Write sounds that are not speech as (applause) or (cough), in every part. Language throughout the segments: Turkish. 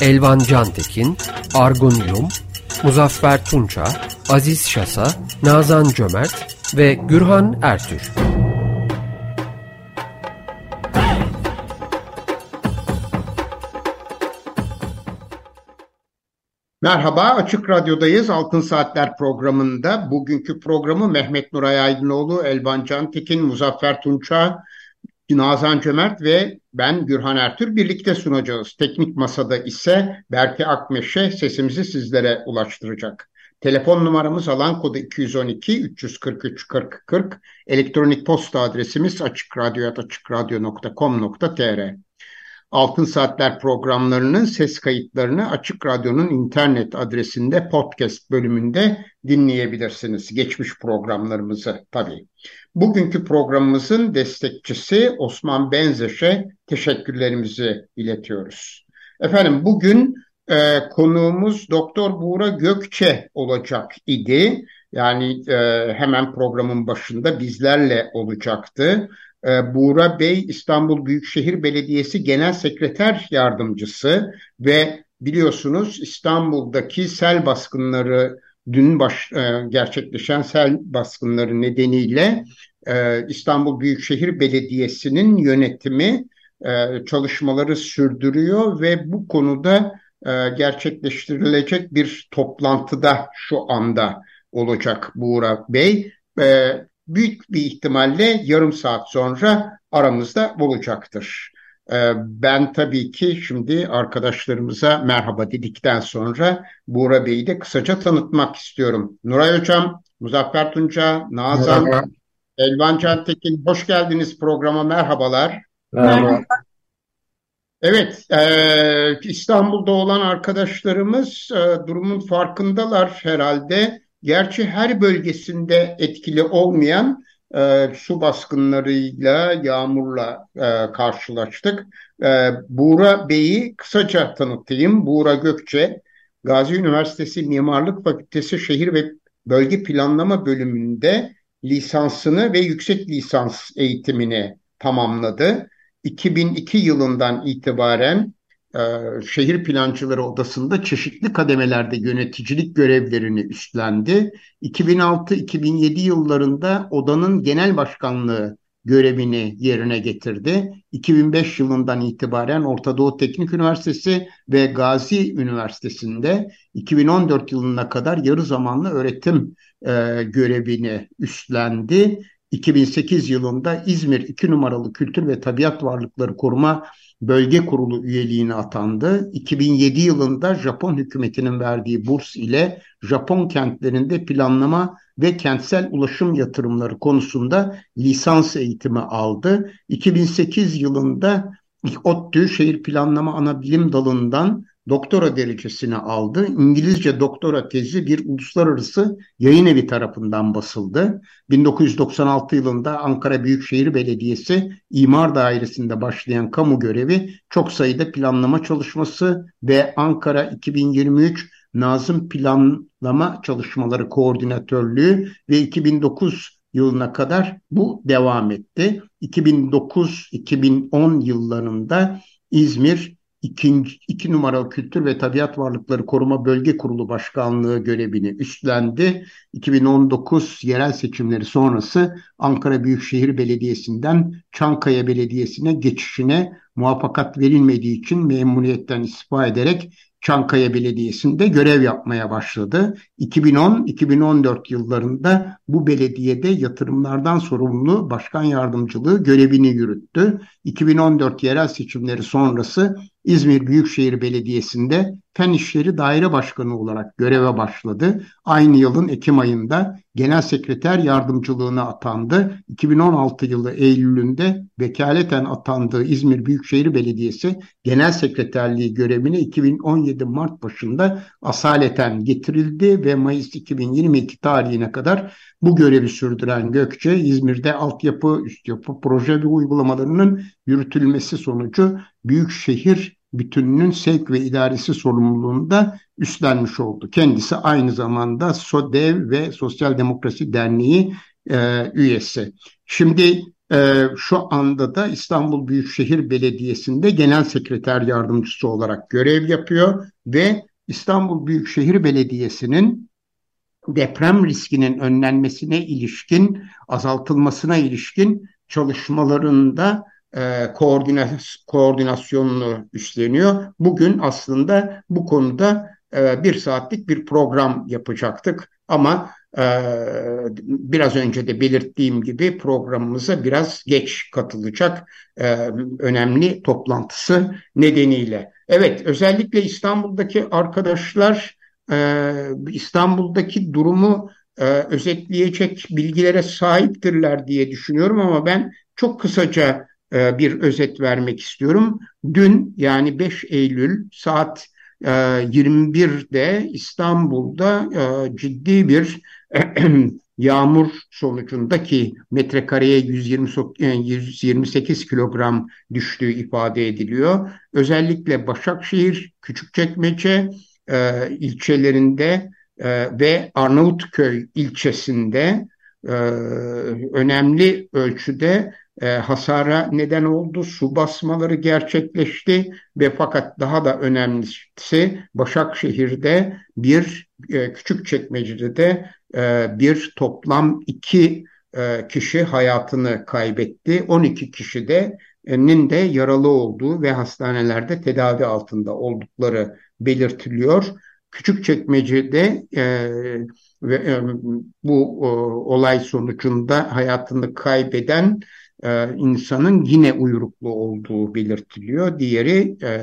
Elvan Cantekin, Argun Yum, Muzaffer Tunça, Aziz Şasa, Nazan Cömert ve Gürhan Ertür. Merhaba, Açık Radyo'dayız. Altın Saatler programında. Bugünkü programı Mehmet Nuray Aydınoğlu, Elvan Cantekin, Muzaffer Tunça, Nazan Cömert ve ben Gürhan Ertür birlikte sunacağız. Teknik Masada ise Berke Akmeşe sesimizi sizlere ulaştıracak. Telefon numaramız alan kodu 212 343 40 40. Elektronik posta adresimiz açıkradyo.com.tr Altın Saatler programlarının ses kayıtlarını Açık Radyo'nun internet adresinde podcast bölümünde dinleyebilirsiniz. Geçmiş programlarımızı tabii. Bugünkü programımızın destekçisi Osman Benzeş'e teşekkürlerimizi iletiyoruz. Efendim bugün e, konuğumuz Doktor Buğra Gökçe olacak idi. Yani e, hemen programın başında bizlerle olacaktı. E, Buğra Bey İstanbul Büyükşehir Belediyesi Genel Sekreter Yardımcısı ve biliyorsunuz İstanbul'daki sel baskınları dün baş, e, gerçekleşen sel baskınları nedeniyle e, İstanbul Büyükşehir Belediyesi'nin yönetimi e, çalışmaları sürdürüyor ve bu konuda e, gerçekleştirilecek bir toplantıda şu anda olacak Buğra Bey. E, büyük bir ihtimalle yarım saat sonra aramızda olacaktır. Ee, ben tabii ki şimdi arkadaşlarımıza merhaba dedikten sonra Buğra Bey'i de kısaca tanıtmak istiyorum. Nuray Hocam, Muzaffer Tunca, Nazan, merhaba. Elvan Cantekin hoş geldiniz programa merhabalar. Merhaba. Evet, e, İstanbul'da olan arkadaşlarımız e, durumun farkındalar herhalde. Gerçi her bölgesinde etkili olmayan e, su baskınlarıyla, yağmurla e, karşılaştık. E, Buğra Bey'i kısaca tanıtayım. Buğra Gökçe, Gazi Üniversitesi Mimarlık Fakültesi Şehir ve Bölge Planlama bölümünde lisansını ve yüksek lisans eğitimini tamamladı. 2002 yılından itibaren şehir plancıları odasında çeşitli kademelerde yöneticilik görevlerini üstlendi. 2006-2007 yıllarında odanın genel başkanlığı görevini yerine getirdi. 2005 yılından itibaren Orta Doğu Teknik Üniversitesi ve Gazi Üniversitesi'nde 2014 yılına kadar yarı zamanlı öğretim e, görevini üstlendi. 2008 yılında İzmir 2 numaralı Kültür ve Tabiat Varlıkları Koruma Bölge Kurulu üyeliğine atandı. 2007 yılında Japon hükümetinin verdiği burs ile Japon kentlerinde planlama ve kentsel ulaşım yatırımları konusunda lisans eğitimi aldı. 2008 yılında ODTÜ Şehir Planlama Anabilim Dalı'ndan doktora derecesini aldı. İngilizce doktora tezi bir uluslararası yayın evi tarafından basıldı. 1996 yılında Ankara Büyükşehir Belediyesi İmar Dairesi'nde başlayan kamu görevi çok sayıda planlama çalışması ve Ankara 2023 Nazım Planlama Çalışmaları Koordinatörlüğü ve 2009 yılına kadar bu devam etti. 2009-2010 yıllarında İzmir ikinci, iki numaralı Kültür ve Tabiat Varlıkları Koruma Bölge Kurulu Başkanlığı görevini üstlendi. 2019 yerel seçimleri sonrası Ankara Büyükşehir Belediyesi'nden Çankaya Belediyesi'ne geçişine muvaffakat verilmediği için memuriyetten istifa ederek Çankaya Belediyesi'nde görev yapmaya başladı. 2010-2014 yıllarında bu belediyede yatırımlardan sorumlu başkan yardımcılığı görevini yürüttü. 2014 yerel seçimleri sonrası İzmir Büyükşehir Belediyesi'nde Fen İşleri Daire Başkanı olarak göreve başladı. Aynı yılın Ekim ayında genel sekreter yardımcılığına atandı. 2016 yılı Eylül'ünde vekaleten atandığı İzmir Büyükşehir Belediyesi genel sekreterliği görevine 2017 Mart başında asaleten getirildi ve Mayıs 2022 tarihine kadar bu görevi sürdüren Gökçe, İzmir'de altyapı, üst yapı, proje ve uygulamalarının yürütülmesi sonucu Büyükşehir bütününün sevk ve idaresi sorumluluğunu da üstlenmiş oldu. Kendisi aynı zamanda SODEV ve Sosyal Demokrasi Derneği e, üyesi. Şimdi e, şu anda da İstanbul Büyükşehir Belediyesi'nde genel sekreter yardımcısı olarak görev yapıyor ve İstanbul Büyükşehir Belediyesi'nin deprem riskinin önlenmesine ilişkin, azaltılmasına ilişkin çalışmalarında e, koordinasyonunu üstleniyor. Bugün aslında bu konuda e, bir saatlik bir program yapacaktık ama e, biraz önce de belirttiğim gibi programımıza biraz geç katılacak e, önemli toplantısı nedeniyle. Evet özellikle İstanbul'daki arkadaşlar e, İstanbul'daki durumu e, özetleyecek bilgilere sahiptirler diye düşünüyorum ama ben çok kısaca bir özet vermek istiyorum. Dün yani 5 Eylül saat 21'de e, İstanbul'da e, ciddi bir (clears throat) yağmur sonucundaki metrekareye 120, 128 kilogram düştüğü ifade ediliyor. Özellikle Başakşehir, Küçükçekmece ilçelerinde ve Arnavutköy ilçesinde önemli ölçüde e, hasara neden oldu. Su basmaları gerçekleşti ve fakat daha da önemlisi Başakşehir'de bir e, küçük çekmecede e, bir toplam iki e, kişi hayatını kaybetti. 12 kişi de nin de yaralı olduğu ve hastanelerde tedavi altında oldukları belirtiliyor. Küçük çekmecede e, ve e, bu e, olay sonucunda hayatını kaybeden e, insanın yine uyruklu olduğu belirtiliyor. Diğeri e,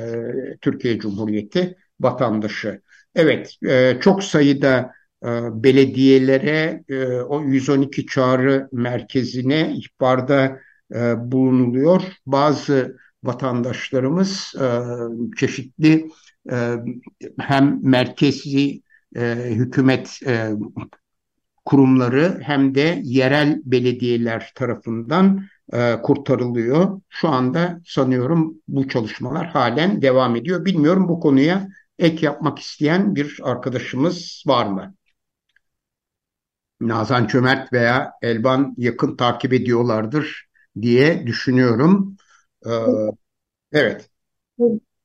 Türkiye Cumhuriyeti vatandaşı. Evet, e, çok sayıda e, belediyelere e, o 112 çağrı merkezine ihbarda e, bulunuluyor. Bazı vatandaşlarımız e, çeşitli e, hem merkezi e, hükümet e, kurumları hem de yerel belediyeler tarafından e, kurtarılıyor. Şu anda sanıyorum bu çalışmalar halen devam ediyor. Bilmiyorum bu konuya ek yapmak isteyen bir arkadaşımız var mı? Nazan Çömert veya Elban yakın takip ediyorlardır diye düşünüyorum. Ee, evet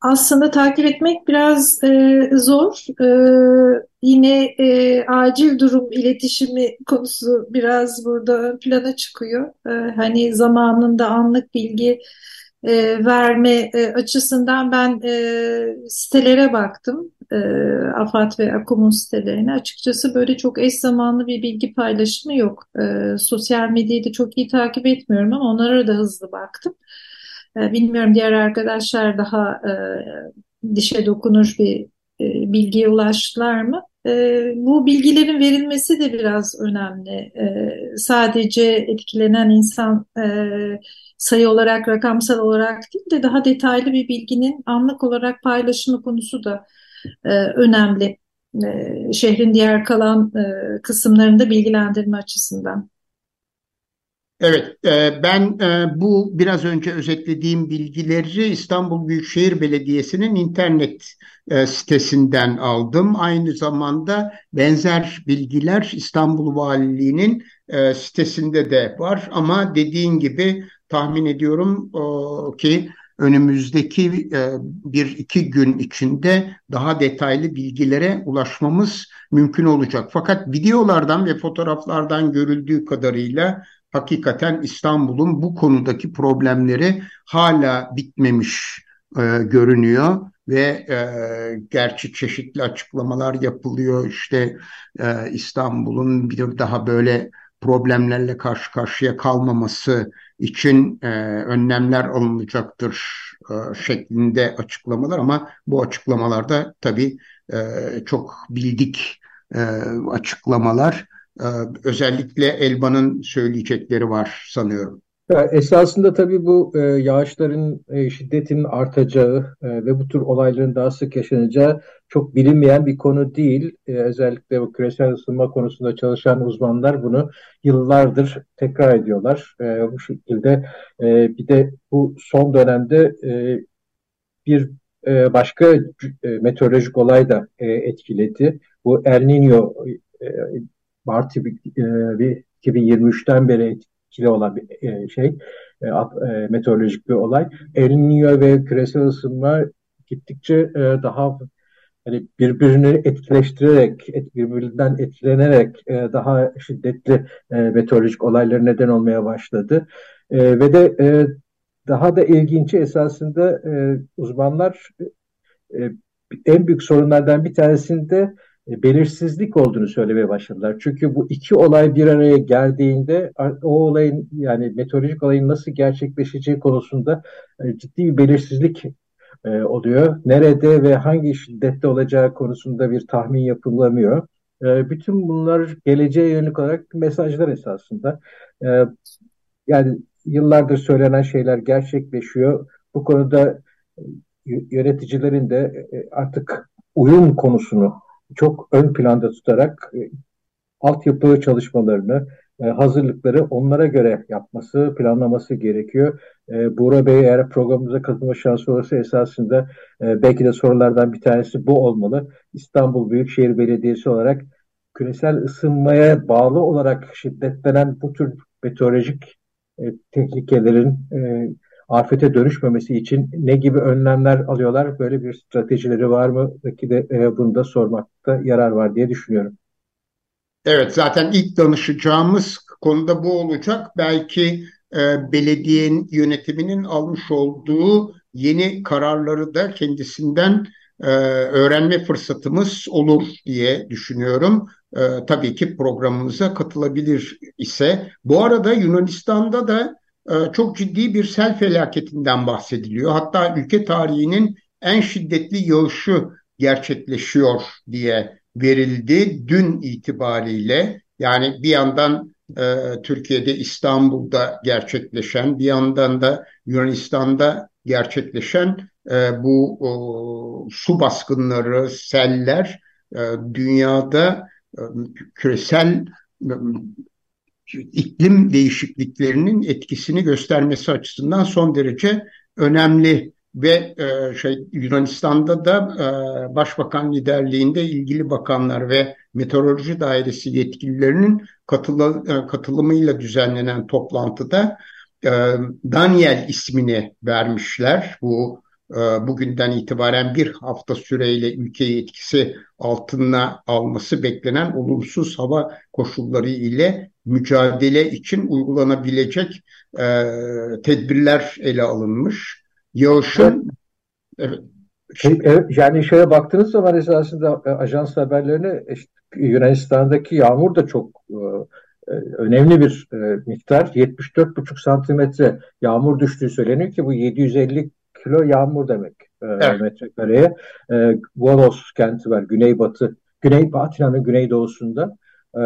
aslında takip etmek biraz e, zor. E, yine e, acil durum iletişimi konusu biraz burada ön plana çıkıyor. E, hani zamanında anlık bilgi e, verme e, açısından ben e, sitelere baktım. E, AFAD ve AKUM'un sitelerine. Açıkçası böyle çok eş zamanlı bir bilgi paylaşımı yok. E, sosyal medyayı da çok iyi takip etmiyorum ama onlara da hızlı baktım. Ee, bilmiyorum diğer arkadaşlar daha e, dişe dokunur bir e, bilgiye ulaştılar mı? E, bu bilgilerin verilmesi de biraz önemli. E, sadece etkilenen insan e, sayı olarak, rakamsal olarak değil de daha detaylı bir bilginin anlık olarak paylaşımı konusu da e, önemli. E, şehrin diğer kalan e, kısımlarında bilgilendirme açısından. Evet, e, ben e, bu biraz önce özetlediğim bilgileri İstanbul Büyükşehir Belediyesi'nin internet e, sitesinden aldım. Aynı zamanda benzer bilgiler İstanbul Valiliği'nin sitesinde de var. Ama dediğin gibi tahmin ediyorum ki önümüzdeki bir iki gün içinde daha detaylı bilgilere ulaşmamız mümkün olacak. Fakat videolardan ve fotoğraflardan görüldüğü kadarıyla hakikaten İstanbul'un bu konudaki problemleri daha bitmemiş e, görünüyor ve e, gerçi çeşitli açıklamalar yapılıyor işte e, İstanbul'un bir daha böyle problemlerle karşı karşıya kalmaması için e, önlemler alınacaktır e, şeklinde açıklamalar ama bu açıklamalarda tabii e, çok bildik açıklamalar. Özellikle Elban'ın söyleyecekleri var sanıyorum. Esasında tabii bu e, yağışların e, şiddetinin artacağı e, ve bu tür olayların daha sık yaşanacağı çok bilinmeyen bir konu değil. E, özellikle bu küresel ısınma konusunda çalışan uzmanlar bunu yıllardır tekrar ediyorlar. Bu şekilde bir de bu son dönemde bir başka meteorolojik olay da etkiledi. Bu El Niño Mart e, 2023'ten beri etkili olan bir e, şey, e, e, meteorolojik bir olay. El Niño ve küresel ısınma gittikçe daha hani birbirini etkileştirerek, birbirinden etkilenerek daha şiddetli meteorolojik olayları neden olmaya başladı. ve de daha da ilginci esasında uzmanlar en büyük sorunlardan bir tanesinde e, belirsizlik olduğunu söylemeye başladılar. Çünkü bu iki olay bir araya geldiğinde o olayın yani meteorolojik olayın nasıl gerçekleşeceği konusunda e, ciddi bir belirsizlik e, oluyor. Nerede ve hangi şiddette olacağı konusunda bir tahmin yapılamıyor. Bütün bunlar geleceğe yönelik olarak mesajlar esasında. Yani yıllardır söylenen şeyler gerçekleşiyor. Bu konuda yöneticilerin de artık uyum konusunu çok ön planda tutarak e, altyapı çalışmalarını, e, hazırlıkları onlara göre yapması, planlaması gerekiyor. E, Buğra Bey eğer programımıza katılma şansı olursa esasında e, belki de sorulardan bir tanesi bu olmalı. İstanbul Büyükşehir Belediyesi olarak küresel ısınmaya bağlı olarak şiddetlenen bu tür meteorolojik e, tehlikelerin afete dönüşmemesi için ne gibi önlemler alıyorlar? Böyle bir stratejileri var mı? Belki de e, bunu da sormakta yarar var diye düşünüyorum. Evet zaten ilk danışacağımız konuda bu olacak. Belki e, belediyenin yönetiminin almış olduğu yeni kararları da kendisinden e, öğrenme fırsatımız olur diye düşünüyorum. E, tabii ki programımıza katılabilir ise. Bu arada Yunanistan'da da çok ciddi bir sel felaketinden bahsediliyor. Hatta ülke tarihinin en şiddetli yağışı gerçekleşiyor diye verildi dün itibariyle. Yani bir yandan e, Türkiye'de İstanbul'da gerçekleşen, bir yandan da Yunanistan'da gerçekleşen e, bu o, su baskınları, seller e, dünyada e, küresel iklim değişikliklerinin etkisini göstermesi açısından son derece önemli ve e, şey Yunanistan'da da e, başbakan liderliğinde ilgili bakanlar ve meteoroloji dairesi yetkililerinin katılı, e, katılımıyla düzenlenen toplantıda e, Daniel ismini vermişler. Bu e, bugünden itibaren bir hafta süreyle ülkeyi etkisi altına alması beklenen olumsuz hava koşulları ile mücadele için uygulanabilecek e, tedbirler ele alınmış. Yağışın evet. Şey, yani şöyle baktığınız zaman esasında e, ajans haberlerine işte, Yunanistan'daki yağmur da çok e, e önemli bir e, miktar. 74,5 santimetre yağmur düştüğü söyleniyor ki bu 750 kilo yağmur demek e, evet. metrekareye. E, Volos kenti var güneybatı, güney Atina'nın güneydoğusunda. E,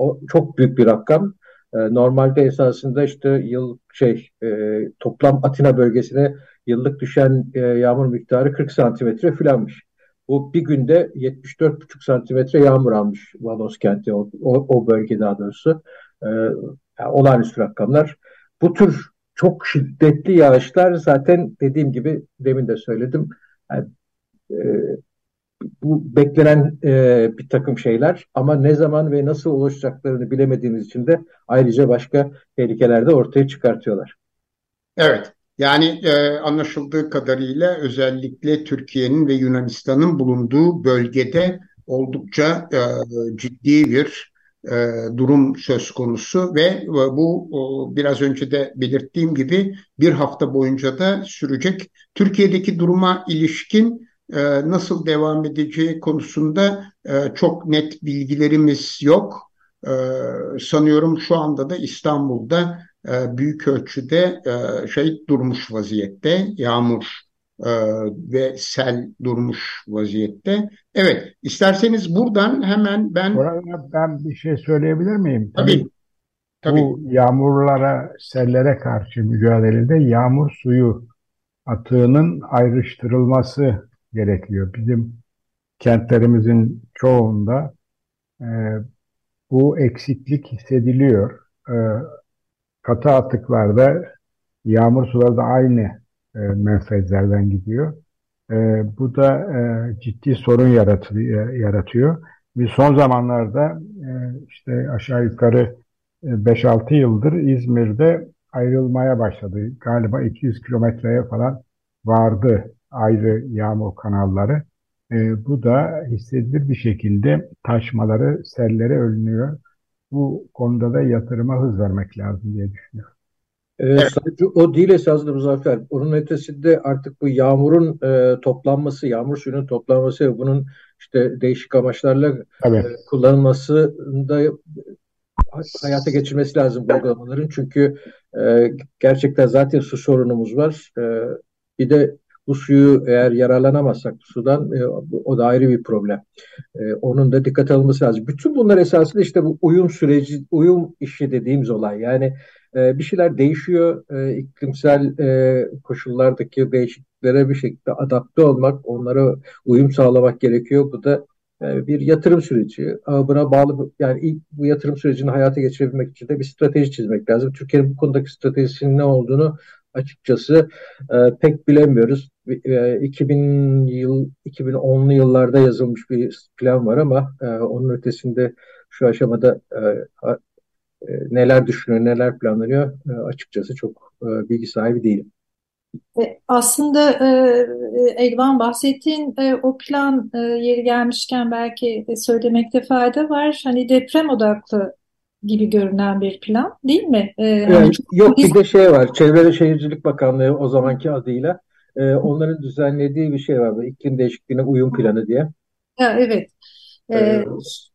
o çok büyük bir rakam. E, normalde esasında işte yıl şey e, toplam Atina bölgesine yıllık düşen e, yağmur miktarı 40 santimetre filanmış. Bu bir günde 74,5 santimetre yağmur almış Valos kenti, o, o, o bölge daha doğrusu. E, yani olağanüstü rakamlar. Bu tür çok şiddetli yağışlar zaten dediğim gibi demin de söyledim. Yani, e, bu beklenen e, bir takım şeyler ama ne zaman ve nasıl oluşacaklarını bilemediğimiz için de ayrıca başka tehlikeler de ortaya çıkartıyorlar. Evet. Yani e, anlaşıldığı kadarıyla özellikle Türkiye'nin ve Yunanistan'ın bulunduğu bölgede oldukça e, ciddi bir e, durum söz konusu ve bu o, biraz önce de belirttiğim gibi bir hafta boyunca da sürecek. Türkiye'deki duruma ilişkin e, nasıl devam edeceği konusunda e, çok net bilgilerimiz yok. E, sanıyorum şu anda da İstanbul'da e, büyük ölçüde e, şey durmuş vaziyette, yağmur e, ve sel durmuş vaziyette. Evet, isterseniz buradan hemen ben... Orada ben bir şey söyleyebilir miyim? Tabii. Tabii. Bu yağmurlara, sellere karşı mücadelede yağmur suyu atığının ayrıştırılması gerekiyor. Bizim kentlerimizin çoğunda e, bu eksiklik hissediliyor. E, katı atıklarda yağmur suları da aynı e, menfezlerden gidiyor. E, bu da e, ciddi sorun yaratıyor. yaratıyor. Ve son zamanlarda e, işte aşağı yukarı 5-6 yıldır İzmir'de ayrılmaya başladı. Galiba 200 kilometreye falan vardı ayrı yağmur kanalları. E, bu da hissedilir bir şekilde taşmaları, sellere önlüyor. Bu konuda da yatırıma hız vermek lazım diye düşünüyorum. Evet, sadece o değil esasında Muzaffer. Onun ötesinde artık bu yağmurun e, toplanması, yağmur suyunun toplanması, bunun işte değişik amaçlarla e, kullanılmasında hayata geçirmesi lazım bu uygulamaların. Çünkü e, gerçekten zaten su sorunumuz var. E, bir de bu suyu eğer yararlanamazsak bu sudan e, o da ayrı bir problem. E, onun da dikkat alınması lazım. Bütün bunlar esasında işte bu uyum süreci, uyum işi dediğimiz olay. Yani e, bir şeyler değişiyor. E, iklimsel e, koşullardaki değişikliklere bir şekilde adapte olmak, onlara uyum sağlamak gerekiyor. Bu da e, bir yatırım süreci. Buna bağlı yani ilk bu yatırım sürecini hayata geçirebilmek için de bir strateji çizmek lazım. Türkiye'nin bu konudaki stratejisinin ne olduğunu açıkçası e, pek bilemiyoruz. E, 2000 yıl 2010'lu yıllarda yazılmış bir plan var ama e, onun ötesinde şu aşamada e, e, neler düşünüyor, neler planlanıyor e, açıkçası çok e, bilgi sahibi değilim. E, aslında e, Elvan bahsettiğin e, o plan yeri gelmişken belki söylemekte fayda var. Hani deprem odaklı gibi görünen bir plan değil mi? E, yani çok yok bir de şey var. Çevre ve Şehircilik Bakanlığı o zamanki adıyla e, onların düzenlediği bir şey var. İklim değişikliğine uyum planı diye. Ya, evet. E,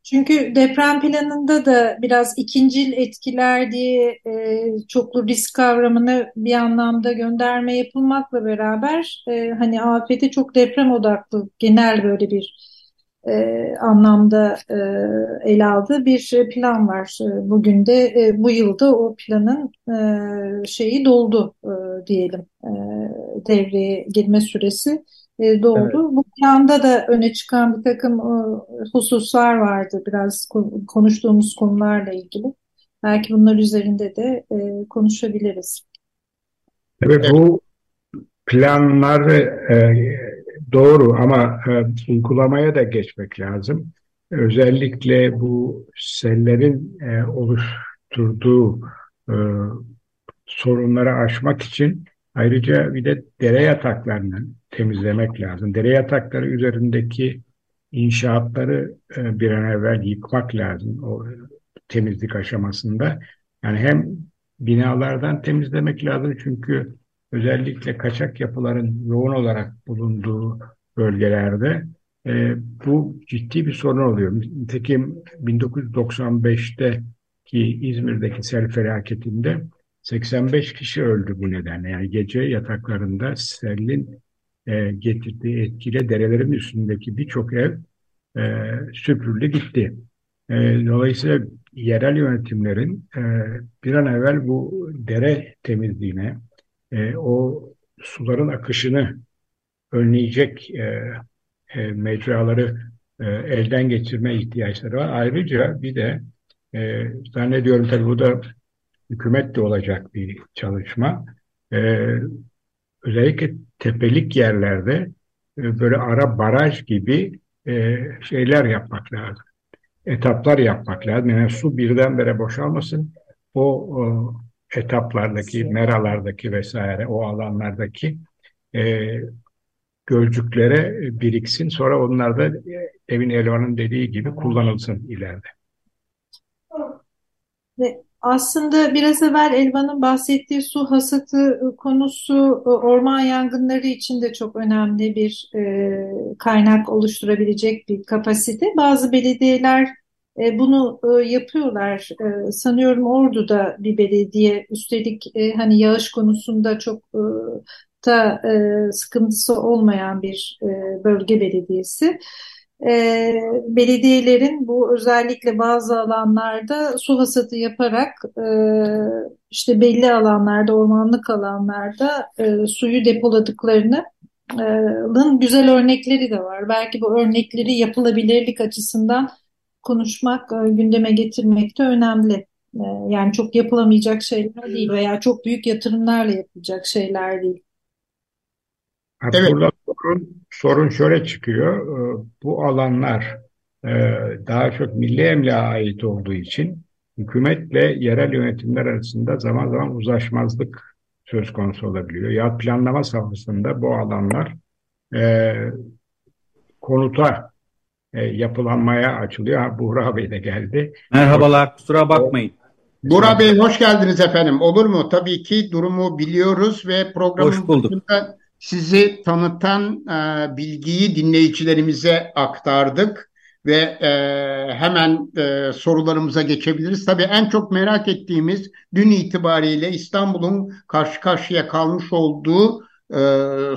çünkü deprem planında da biraz ikincil etkiler diye e, çoklu risk kavramını bir anlamda gönderme yapılmakla beraber e, hani afeti çok deprem odaklı genel böyle bir e, anlamda e, ele aldığı bir plan var. E, bugün de e, bu yılda o planın e, şeyi doldu e, diyelim e, devreye girme süresi e, doğdu. Evet. Bu planda da öne çıkan bir takım e, hususlar vardı biraz konuştuğumuz konularla ilgili. Belki bunlar üzerinde de e, konuşabiliriz. Evet bu planlar e, doğru ama e, uygulamaya da geçmek lazım. Özellikle bu sellerin e, oluşturduğu e, sorunları aşmak için ayrıca bir de dere yataklarını temizlemek lazım. Dere yatakları üzerindeki inşaatları e, bir an evvel yıkmak lazım o temizlik aşamasında. Yani hem binalardan temizlemek lazım çünkü özellikle kaçak yapıların yoğun olarak bulunduğu bölgelerde e, bu ciddi bir sorun oluyor. Nitekim 1995'te ki İzmir'deki sel felaketinde 85 kişi öldü bu nedenle. Yani gece yataklarında selin e, getirdiği etkiyle derelerin üstündeki birçok ev e, süpürüldü gitti. E, dolayısıyla yerel yönetimlerin e, bir an evvel bu dere temizliğine, e, o suların akışını önleyecek e, e, mecraları e, elden geçirme ihtiyaçları var. Ayrıca bir de e, zannediyorum tabii bu da hükümet de olacak bir çalışma. E, özellikle tepelik yerlerde e, böyle ara baraj gibi e, şeyler yapmak lazım. Etaplar yapmak lazım. Yani su birdenbire boşalmasın. O, o etaplardaki, meralardaki vesaire o alanlardaki e, gölcüklere biriksin. Sonra onlar da evin Elvan'ın dediği gibi kullanılsın ileride. Ve aslında biraz evvel Elvan'ın bahsettiği su hasatı konusu orman yangınları için de çok önemli bir e, kaynak oluşturabilecek bir kapasite. Bazı belediyeler e, bunu e, yapıyorlar. E, sanıyorum Ordu'da bir belediye üstelik e, hani yağış konusunda çok e, sıkıntısı olmayan bir bölge belediyesi. Belediyelerin bu özellikle bazı alanlarda su hasatı yaparak işte belli alanlarda, ormanlık alanlarda suyu depoladıklarını güzel örnekleri de var. Belki bu örnekleri yapılabilirlik açısından konuşmak, e, gündeme getirmek de önemli. E, yani çok yapılamayacak şeyler değil veya çok büyük yatırımlarla yapılacak şeyler değil. Evet. Burada sorun, sorun şöyle çıkıyor. E, bu alanlar daha çok milli emlağa ait olduğu için hükümetle yerel yönetimler arasında zaman zaman uzlaşmazlık söz konusu olabiliyor. Ya planlama safhasında bu alanlar konuta e, yapılanmaya açılıyor. Ha, Buğra Bey de geldi. Merhabalar, kusura bakmayın. Buğra Bey hoş geldiniz efendim. Olur mu? Tabii ki durumu biliyoruz ve programın sizi tanıtan e, bilgiyi dinleyicilerimize aktardık ve e, hemen e, sorularımıza geçebiliriz. Tabii en çok merak ettiğimiz dün itibariyle İstanbul'un karşı karşıya kalmış olduğu e,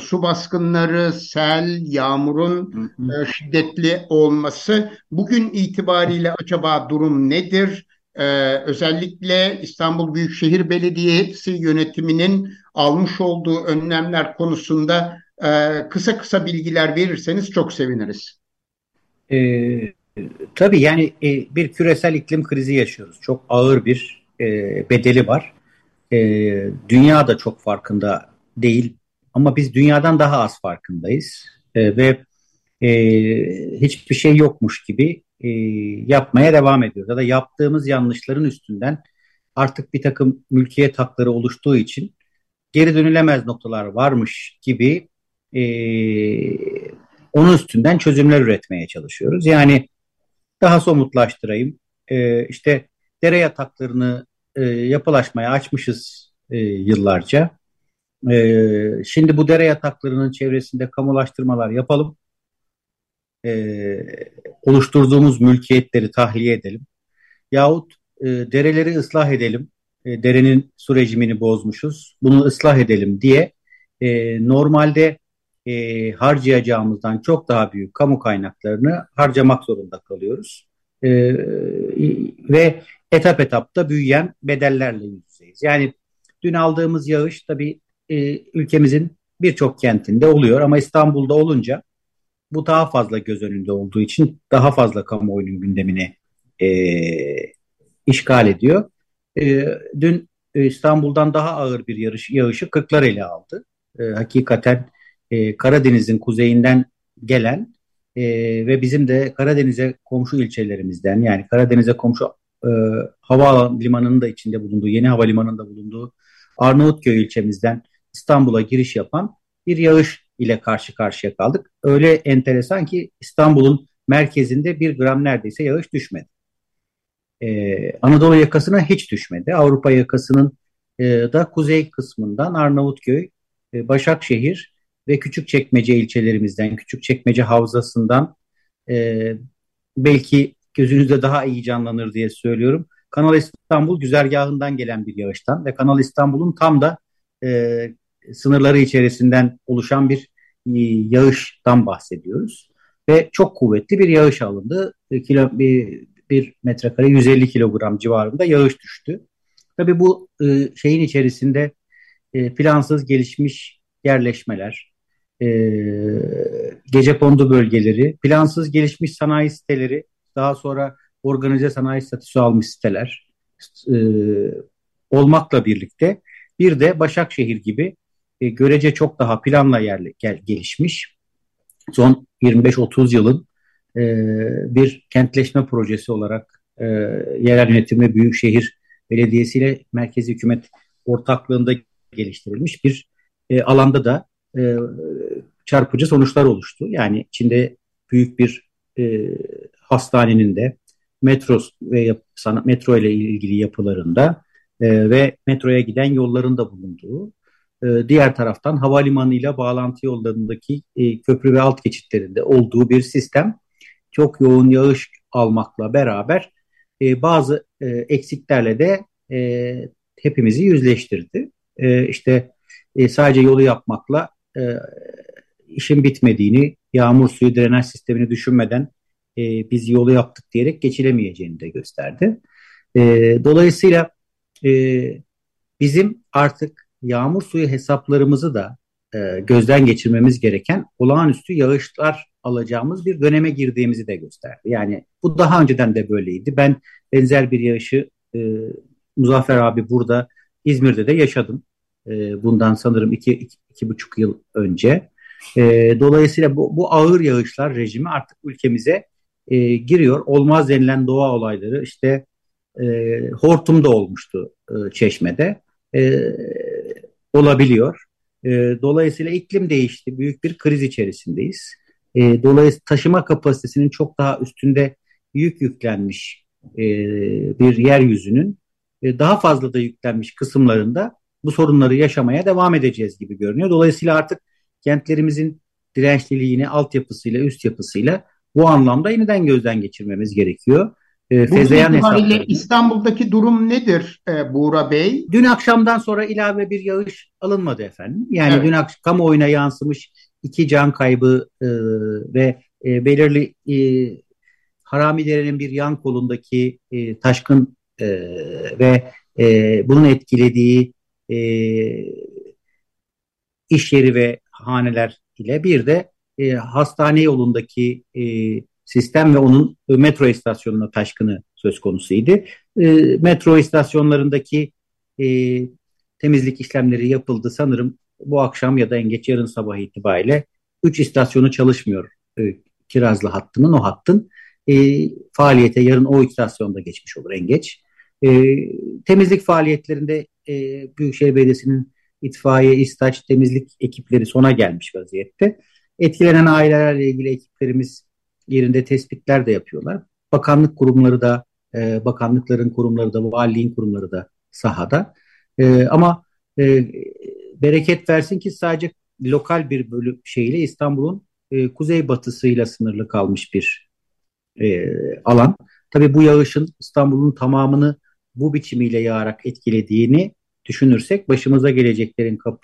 su baskınları, sel, yağmurun e, şiddetli olması. Bugün itibariyle acaba durum nedir? E, özellikle İstanbul Büyükşehir Belediyesi yönetiminin almış olduğu önlemler konusunda e, kısa kısa bilgiler verirseniz çok seviniriz. E, tabii yani e, bir küresel iklim krizi yaşıyoruz. Çok ağır bir e, bedeli var. E, dünya da çok farkında değil ama biz dünyadan daha az farkındayız e, ve e, hiçbir şey yokmuş gibi e, yapmaya devam ediyoruz. Ya da yaptığımız yanlışların üstünden artık bir takım mülkiyet hakları oluştuğu için geri dönülemez noktalar varmış gibi e, onun üstünden çözümler üretmeye çalışıyoruz. Yani daha somutlaştırayım. E, işte dere yataklarını e, yapılaşmaya açmışız e, yıllarca. E, şimdi bu dere yataklarının çevresinde kamulaştırmalar yapalım. E, oluşturduğumuz mülkiyetleri tahliye edelim. Yahut e, dereleri ıslah edelim. E, derenin su rejimini bozmuşuz. Bunu ıslah edelim diye e, normalde e, harcayacağımızdan çok daha büyük kamu kaynaklarını harcamak zorunda kalıyoruz. E, ve etap etapta büyüyen bedellerle yüzdeyiz. Yani dün aldığımız yağış tabii e, ülkemizin birçok kentinde oluyor ama İstanbul'da olunca bu daha fazla göz önünde olduğu için daha fazla kamuoyunun gündemini e, işgal ediyor. E, dün e, İstanbul'dan daha ağır bir yarış, yağışı Kırklar ele aldı. E, hakikaten e, Karadeniz'in kuzeyinden gelen e, ve bizim de Karadeniz'e komşu ilçelerimizden yani Karadeniz'e komşu e, hava limanının da içinde bulunduğu, yeni havalimanının da bulunduğu Arnavutköy ilçemizden İstanbul'a giriş yapan bir yağış ile karşı karşıya kaldık. Öyle enteresan ki İstanbul'un merkezinde bir gram neredeyse yağış düşmedi. Ee, Anadolu yakasına hiç düşmedi. Avrupa yakasının e, da kuzey kısmından Arnavutköy, e, Başakşehir ve Küçükçekmece ilçelerimizden, Küçükçekmece Havzası'ndan e, belki gözünüzde daha iyi canlanır diye söylüyorum. Kanal İstanbul güzergahından gelen bir yağıştan ve Kanal İstanbul'un tam da e, sınırları içerisinden oluşan bir e, yağıştan bahsediyoruz. Ve çok kuvvetli bir yağış alındı. E, kilo, bir, bir metrekare 150 kilogram civarında yağış düştü. Tabii bu e, şeyin içerisinde plansız gelişmiş yerleşmeler, gece kondu bölgeleri, plansız gelişmiş sanayi siteleri, daha sonra organize sanayi statüsü almış siteler olmakla birlikte bir de Başakşehir gibi e, görece çok daha planla yerli, gel, gelişmiş son 25-30 yılın e, bir kentleşme projesi olarak e, yerel yönetim ve büyükşehir belediyesiyle merkezi hükümet ortaklığında geliştirilmiş bir e, alanda da e, çarpıcı sonuçlar oluştu. Yani içinde büyük bir e, hastanenin de metro ve yap, sana, metro ile ilgili yapılarında e, ve metroya giden yolların da bulunduğu, e, diğer taraftan havalimanıyla bağlantı yollarındaki e, köprü ve alt geçitlerinde olduğu bir sistem çok yoğun yağış almakla beraber e, bazı eksiklerle de hepimizi yüzleştirdi. E, işte e, sadece yolu yapmakla işin bitmediğini, yağmur suyu drenaj sistemini düşünmeden biz yolu yaptık diyerek geçilemeyeceğini de gösterdi. Dolayısıyla bizim artık yağmur suyu hesaplarımızı da e, gözden geçirmemiz gereken olağanüstü yağışlar alacağımız bir döneme girdiğimizi de gösterdi. Yani bu daha önceden de böyleydi. Ben benzer bir yağışı e, Muzaffer abi burada İzmir'de de yaşadım. E, bundan sanırım iki, iki, iki buçuk yıl önce. E, dolayısıyla bu, bu ağır yağışlar rejimi artık ülkemize e, giriyor. Olmaz denilen doğa olayları işte e, hortum olmuştu e, Çeşme'de. E, olabiliyor. E, dolayısıyla iklim değişti. Büyük bir kriz içerisindeyiz. E, dolayısıyla taşıma kapasitesinin çok daha üstünde yük yüklenmiş e, bir yeryüzünün e, daha fazla da yüklenmiş kısımlarında bu sorunları yaşamaya devam edeceğiz gibi görünüyor. Dolayısıyla artık kentlerimizin dirençliliğini altyapısıyla, üst yapısıyla bu anlamda yeniden gözden geçirmemiz gerekiyor. E, Fezeyan itibariyle İstanbul'daki durum nedir e, Buğra Bey? Dün akşamdan sonra ilave bir yağış alınmadı efendim. Yani evet. dün akşam kamuoyuna yansımış iki can kaybı e, ve e, belirli e, Haramidere'nin bir yan kolundaki e, taşkın e, ve e, bunun etkilediği e, iş yeri ve haneler ile bir de e, hastane yolundaki e, sistem ve onun metro istasyonuna taşkını söz konusuydu. E, metro istasyonlarındaki e, temizlik işlemleri yapıldı sanırım bu akşam ya da en geç yarın sabah itibariyle 3 istasyonu çalışmıyor e, Kirazlı hattının o hattın e, faaliyete yarın o istasyonda geçmiş olur en geç. E, temizlik faaliyetlerinde e, Büyükşehir Belediyesi'nin itfaiye, istaç, temizlik ekipleri sona gelmiş vaziyette. Etkilenen ailelerle ilgili ekiplerimiz yerinde tespitler de yapıyorlar. Bakanlık kurumları da, e, bakanlıkların kurumları da, valiliğin kurumları da sahada. E, ama e, bereket versin ki sadece lokal bir bölüm şeyle İstanbul'un e, kuzeybatısıyla sınırlı kalmış bir e, alan. Tabii bu yağışın İstanbul'un tamamını bu biçimiyle yağarak etkilediğini düşünürsek başımıza geleceklerin kap,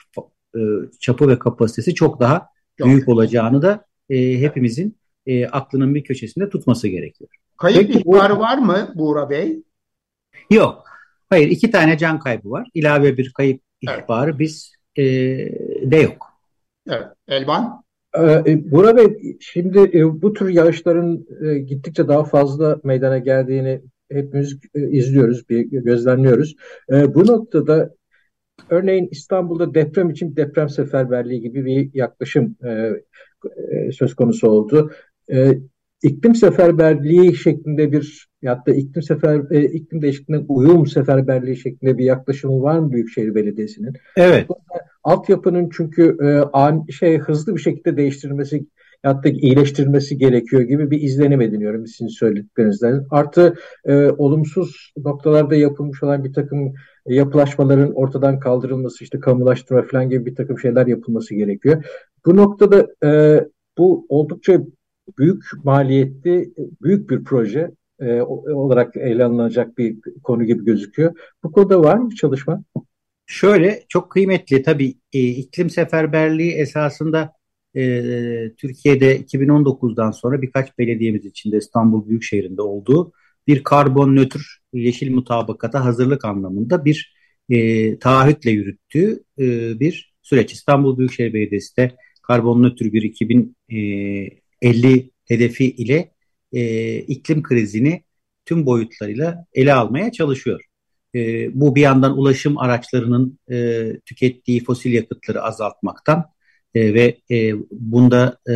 e, çapı ve kapasitesi çok daha çok. büyük olacağını da e, hepimizin e, aklının bir köşesinde tutması gerekiyor. Kayıp Peki, ihbarı var mı Buğra Bey? Yok. Hayır iki tane can kaybı var. İlave bir kayıp ihbarı evet. biz e, de yok. Evet. Elvan? Ee, Burak Bey, şimdi e, bu tür yağışların e, gittikçe daha fazla meydana geldiğini hepimiz e, izliyoruz, bir gözlemliyoruz. Bu noktada örneğin İstanbul'da deprem için deprem seferberliği gibi bir yaklaşım söz konusu oldu. İklim seferberliği şeklinde bir ya da iklim sefer iklim değişikliğine uyum seferberliği şeklinde bir yaklaşımı var mı Büyükşehir Belediyesi'nin? Evet. Altyapının çünkü e, an, şey hızlı bir şekilde değiştirilmesi hatta iyileştirilmesi gerekiyor gibi bir izlenim ediniyorum sizin söylediklerinizden. Artı e, olumsuz noktalarda yapılmış olan bir takım yapılaşmaların ortadan kaldırılması, işte kamulaştırma falan gibi bir takım şeyler yapılması gerekiyor. Bu noktada e, bu oldukça büyük maliyetli, büyük bir proje e, olarak ele alınacak bir konu gibi gözüküyor. Bu konuda var mı çalışma? Şöyle çok kıymetli tabii e, iklim seferberliği esasında e, Türkiye'de 2019'dan sonra birkaç belediyemiz içinde İstanbul Büyükşehir'inde olduğu bir karbon nötr yeşil mutabakata hazırlık anlamında bir e, taahhütle yürüttüğü e, bir süreç. İstanbul Büyükşehir Belediyesi de karbon nötr bir 2050 e, hedefi ile e, iklim krizini tüm boyutlarıyla ele almaya çalışıyor. E, bu bir yandan ulaşım araçlarının e, tükettiği fosil yakıtları azaltmaktan e, ve e, bunda e,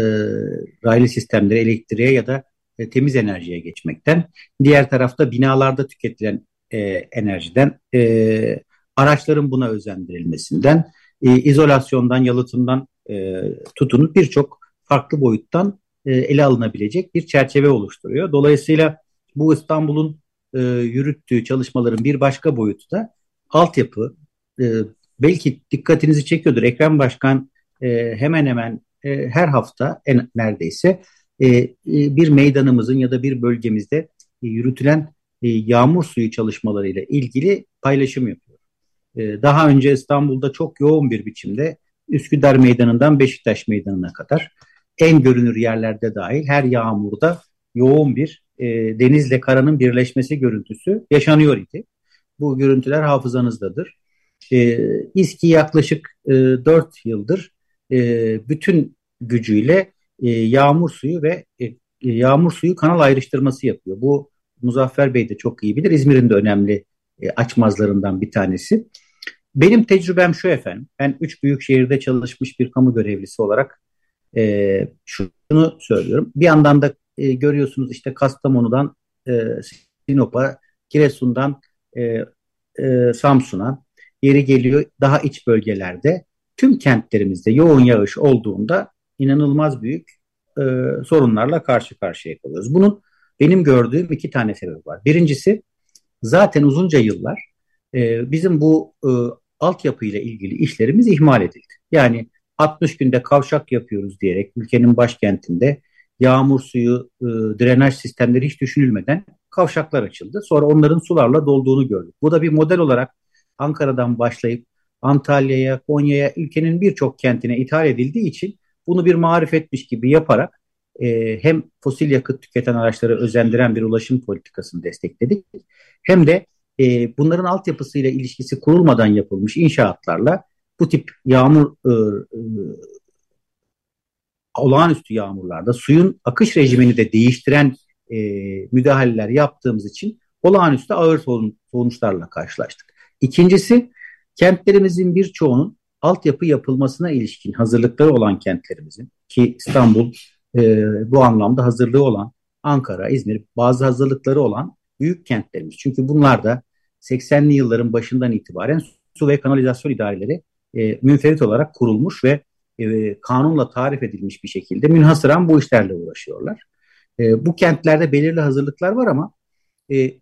raylı sistemleri elektriğe ya da e, temiz enerjiye geçmekten. Diğer tarafta binalarda tüketilen e, enerjiden, e, araçların buna özendirilmesinden, e, izolasyondan, yalıtımdan e, tutunup birçok farklı boyuttan e, ele alınabilecek bir çerçeve oluşturuyor. Dolayısıyla bu İstanbul'un e, yürüttüğü çalışmaların bir başka boyutu da altyapı. E, belki dikkatinizi çekiyordur. Ekrem Başkan e, hemen hemen e, her hafta en neredeyse e, e, bir meydanımızın ya da bir bölgemizde e, yürütülen e, yağmur suyu çalışmalarıyla ilgili paylaşım yapıyor. E, daha önce İstanbul'da çok yoğun bir biçimde Üsküdar Meydanı'ndan Beşiktaş Meydanı'na kadar en görünür yerlerde dahil her yağmurda yoğun bir e, denizle karanın birleşmesi görüntüsü yaşanıyor idi. Bu görüntüler hafızanızdadır. E, İSKİ yaklaşık e, 4 yıldır e, bütün gücüyle e, yağmur suyu ve e, yağmur suyu kanal ayrıştırması yapıyor. Bu Muzaffer Bey de çok iyi bilir. İzmir'in de önemli e, açmazlarından bir tanesi. Benim tecrübem şu efendim. Ben üç büyük şehirde çalışmış bir kamu görevlisi olarak e, şunu söylüyorum. Bir yandan da e, görüyorsunuz işte Kastamonu'dan e, Sinop'a, Giresun'dan e, e, Samsun'a yeri geliyor daha iç bölgelerde tüm kentlerimizde yoğun yağış olduğunda inanılmaz büyük e, sorunlarla karşı karşıya kalıyoruz. Bunun benim gördüğüm iki tane sebep var. Birincisi zaten uzunca yıllar e, bizim bu e, altyapı ile ilgili işlerimiz ihmal edildi. Yani 60 günde kavşak yapıyoruz diyerek ülkenin başkentinde yağmur suyu, e, drenaj sistemleri hiç düşünülmeden kavşaklar açıldı. Sonra onların sularla dolduğunu gördük. Bu da bir model olarak Ankara'dan başlayıp Antalya'ya, Konya'ya, ülkenin birçok kentine ithal edildiği için bunu bir marifetmiş gibi yaparak e, hem fosil yakıt tüketen araçları özendiren bir ulaşım politikasını destekledik. Hem de e, bunların altyapısıyla ilişkisi kurulmadan yapılmış inşaatlarla bu tip yağmur e, e, olağanüstü yağmurlarda suyun akış rejimini de değiştiren e, müdahaleler yaptığımız için olağanüstü ağır sonuçlarla karşılaştık. İkincisi kentlerimizin birçoğunun altyapı yapılmasına ilişkin hazırlıkları olan kentlerimizin ki İstanbul e, bu anlamda hazırlığı olan Ankara, İzmir bazı hazırlıkları olan büyük kentlerimiz. Çünkü bunlar da 80'li yılların başından itibaren su ve kanalizasyon idareleri e, münferit olarak kurulmuş ve e, kanunla tarif edilmiş bir şekilde münhasıran bu işlerle uğraşıyorlar. E, bu kentlerde belirli hazırlıklar var ama e,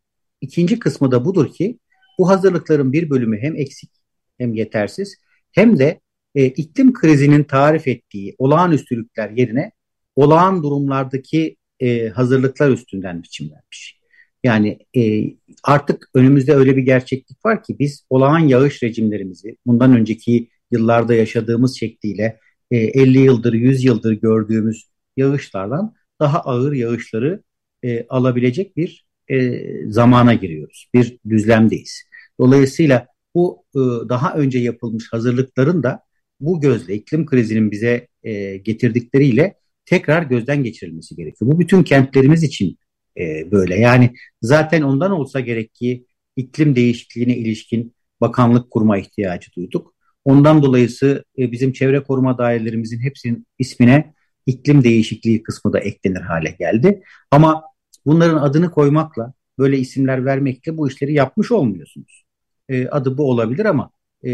ikinci kısmı da budur ki bu hazırlıkların bir bölümü hem eksik hem yetersiz hem de e, iklim krizinin tarif ettiği olağanüstülükler yerine olağan durumlardaki e, hazırlıklar üstünden biçimlenmiş. Yani e, artık önümüzde öyle bir gerçeklik var ki biz olağan yağış rejimlerimizi bundan önceki yıllarda yaşadığımız şekliyle e, 50 yıldır 100 yıldır gördüğümüz yağışlardan daha ağır yağışları e, alabilecek bir e, zamana giriyoruz. Bir düzlemdeyiz. Dolayısıyla bu e, daha önce yapılmış hazırlıkların da bu gözle iklim krizinin bize e, getirdikleriyle tekrar gözden geçirilmesi gerekiyor. Bu bütün kentlerimiz için e, böyle. Yani zaten ondan olsa gerek ki iklim değişikliğine ilişkin bakanlık kurma ihtiyacı duyduk. Ondan dolayısı e, bizim çevre koruma dairelerimizin hepsinin ismine iklim değişikliği kısmı da eklenir hale geldi. Ama bunların adını koymakla, böyle isimler vermekle bu işleri yapmış olmuyorsunuz. E, adı bu olabilir ama e,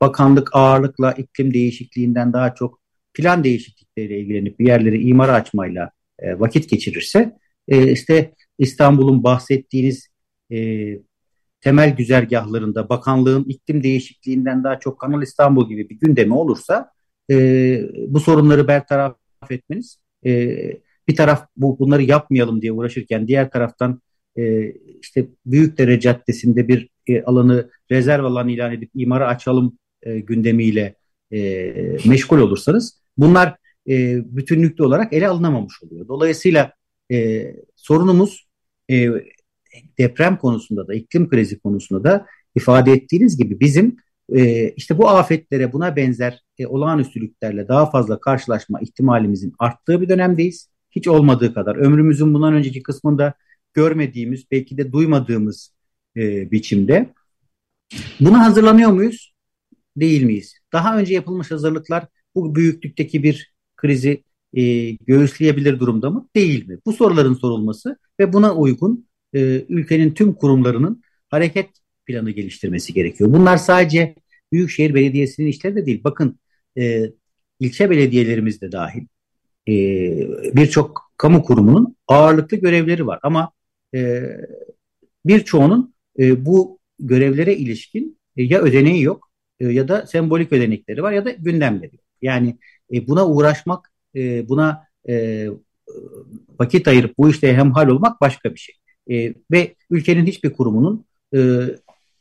bakanlık ağırlıkla iklim değişikliğinden daha çok plan değişiklikleriyle ilgilenip bir yerleri imara açmayla e, vakit geçirirse e, işte İstanbul'un bahsettiğiniz e, temel güzergahlarında bakanlığın iklim değişikliğinden daha çok Kanal İstanbul gibi bir gündemi olursa e, bu sorunları bertaraf etmeniz e, bir taraf bu bunları yapmayalım diye uğraşırken diğer taraftan e, işte Büyükdere Caddesi'nde bir e, alanı rezerv alan ilan edip imara açalım e, gündemiyle e, meşgul olursanız bunlar e, bütünlüklü olarak ele alınamamış oluyor. Dolayısıyla e, sorunumuz e, deprem konusunda da iklim krizi konusunda da ifade ettiğiniz gibi bizim e, işte bu afetlere buna benzer e, olağanüstülüklerle daha fazla karşılaşma ihtimalimizin arttığı bir dönemdeyiz. Hiç olmadığı kadar ömrümüzün bundan önceki kısmında görmediğimiz belki de duymadığımız e, biçimde. Buna hazırlanıyor muyuz? Değil miyiz? Daha önce yapılmış hazırlıklar bu büyüklükteki bir krizi e, göğüsleyebilir durumda mı? Değil mi? Bu soruların sorulması ve buna uygun e, ülkenin tüm kurumlarının hareket planı geliştirmesi gerekiyor. Bunlar sadece Büyükşehir Belediyesi'nin işleri de değil. Bakın e, ilçe belediyelerimiz de dahil e, birçok kamu kurumunun ağırlıklı görevleri var. Ama e, birçoğunun e, bu görevlere ilişkin e, ya ödeneği yok e, ya da sembolik ödenekleri var ya da gündemleri yok. Yani e, buna uğraşmak, e, buna e, vakit ayırıp bu işte hemhal olmak başka bir şey. E, ve ülkenin hiçbir kurumunun e,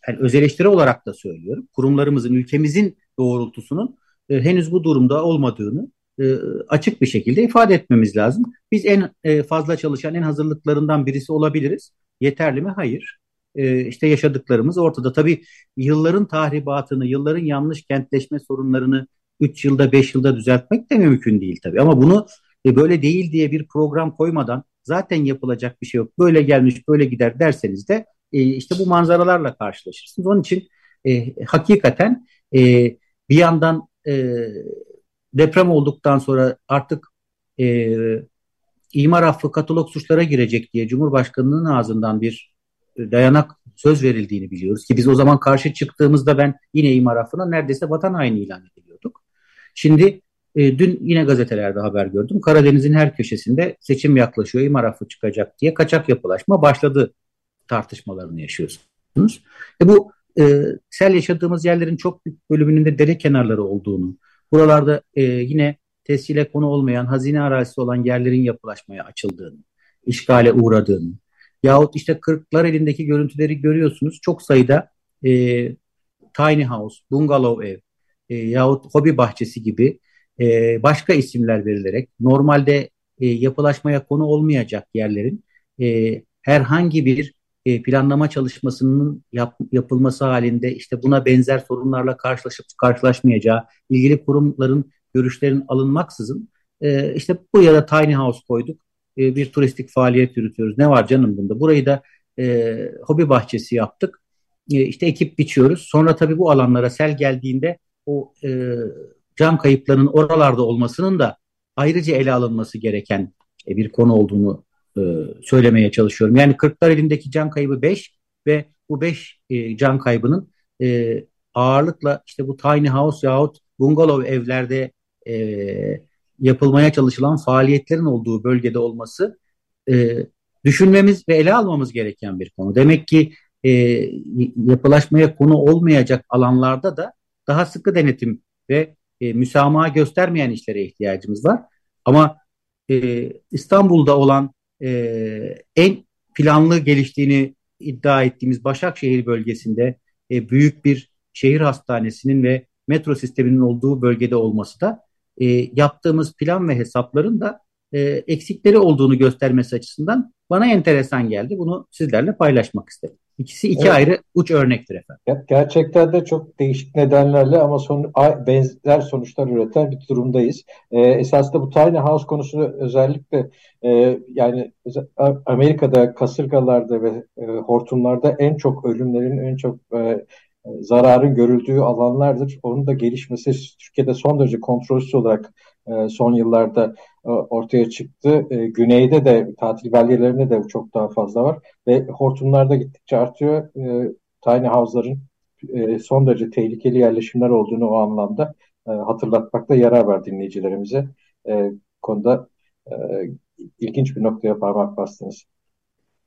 yani öz eleştiri olarak da söylüyorum. Kurumlarımızın, ülkemizin doğrultusunun e, henüz bu durumda olmadığını e, açık bir şekilde ifade etmemiz lazım. Biz en e, fazla çalışan, en hazırlıklarından birisi olabiliriz. Yeterli mi? Hayır. E, işte yaşadıklarımız ortada. Tabii yılların tahribatını, yılların yanlış kentleşme sorunlarını 3 yılda, 5 yılda düzeltmek de mümkün değil tabii. Ama bunu e, böyle değil diye bir program koymadan zaten yapılacak bir şey yok. Böyle gelmiş, böyle gider derseniz de e, işte bu manzaralarla karşılaşırsınız. Onun için e, hakikaten e, bir yandan e, deprem olduktan sonra artık e, imar affı katalog suçlara girecek diye Cumhurbaşkanı'nın ağzından bir dayanak söz verildiğini biliyoruz ki biz o zaman karşı çıktığımızda ben yine imar affına neredeyse vatan haini ilan ediliyorduk. Şimdi e, dün yine gazetelerde haber gördüm. Karadeniz'in her köşesinde seçim yaklaşıyor, imar çıkacak diye kaçak yapılaşma başladı tartışmalarını yaşıyorsunuz. E bu e, sel yaşadığımız yerlerin çok büyük bölümünün de dere kenarları olduğunu, buralarda e, yine tescile konu olmayan, hazine arazisi olan yerlerin yapılaşmaya açıldığını, işgale uğradığını, yahut işte kırklar elindeki görüntüleri görüyorsunuz. Çok sayıda e, tiny house, bungalow ev e, yahut hobi bahçesi gibi e, başka isimler verilerek normalde e, yapılaşmaya konu olmayacak yerlerin e, herhangi bir e, planlama çalışmasının yap, yapılması halinde işte buna benzer sorunlarla karşılaşıp karşılaşmayacağı ilgili kurumların görüşlerin alınmaksızın e, işte bu ya da tiny house koyduk e, bir turistik faaliyet yürütüyoruz. Ne var canım bunda? Burayı da e, hobi bahçesi yaptık. E, işte ekip biçiyoruz. Sonra tabii bu alanlara sel geldiğinde o e, can kayıplarının oralarda olmasının da ayrıca ele alınması gereken e, bir konu olduğunu e, söylemeye çalışıyorum. Yani Kırklar elindeki can kaybı 5 ve bu 5 e, can kaybının e, ağırlıkla işte bu tiny house yahut bungalov evlerde e, yapılmaya çalışılan faaliyetlerin olduğu bölgede olması e, düşünmemiz ve ele almamız gereken bir konu. Demek ki e, yapılaşmaya konu olmayacak alanlarda da daha sıkı denetim ve e, müsamaha göstermeyen işlere ihtiyacımız var. Ama e, İstanbul'da olan e, en planlı geliştiğini iddia ettiğimiz Başakşehir bölgesinde e, büyük bir şehir hastanesinin ve metro sisteminin olduğu bölgede olması da e, yaptığımız plan ve hesapların da e, eksikleri olduğunu göstermesi açısından bana enteresan geldi. Bunu sizlerle paylaşmak istedim. İkisi iki evet. ayrı uç örnektir efendim. Gerçekten de çok değişik nedenlerle ama son, benzer sonuçlar üreten bir durumdayız. Ee, esasında bu tiny house konusunu özellikle e, yani Amerika'da kasırgalarda ve e, hortumlarda en çok ölümlerin en çok e, zararın görüldüğü alanlardır. Onun da gelişmesi Türkiye'de son derece kontrolsüz olarak e, son yıllarda ortaya çıktı. E, güneyde de tatil belgelerinde de çok daha fazla var ve hortumlarda gittikçe artıyor. Tiny house'ların son derece tehlikeli yerleşimler olduğunu o anlamda hatırlatmakta yarar var dinleyicilerimize. Konuda ilginç bir noktaya parmak bastınız.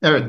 Evet.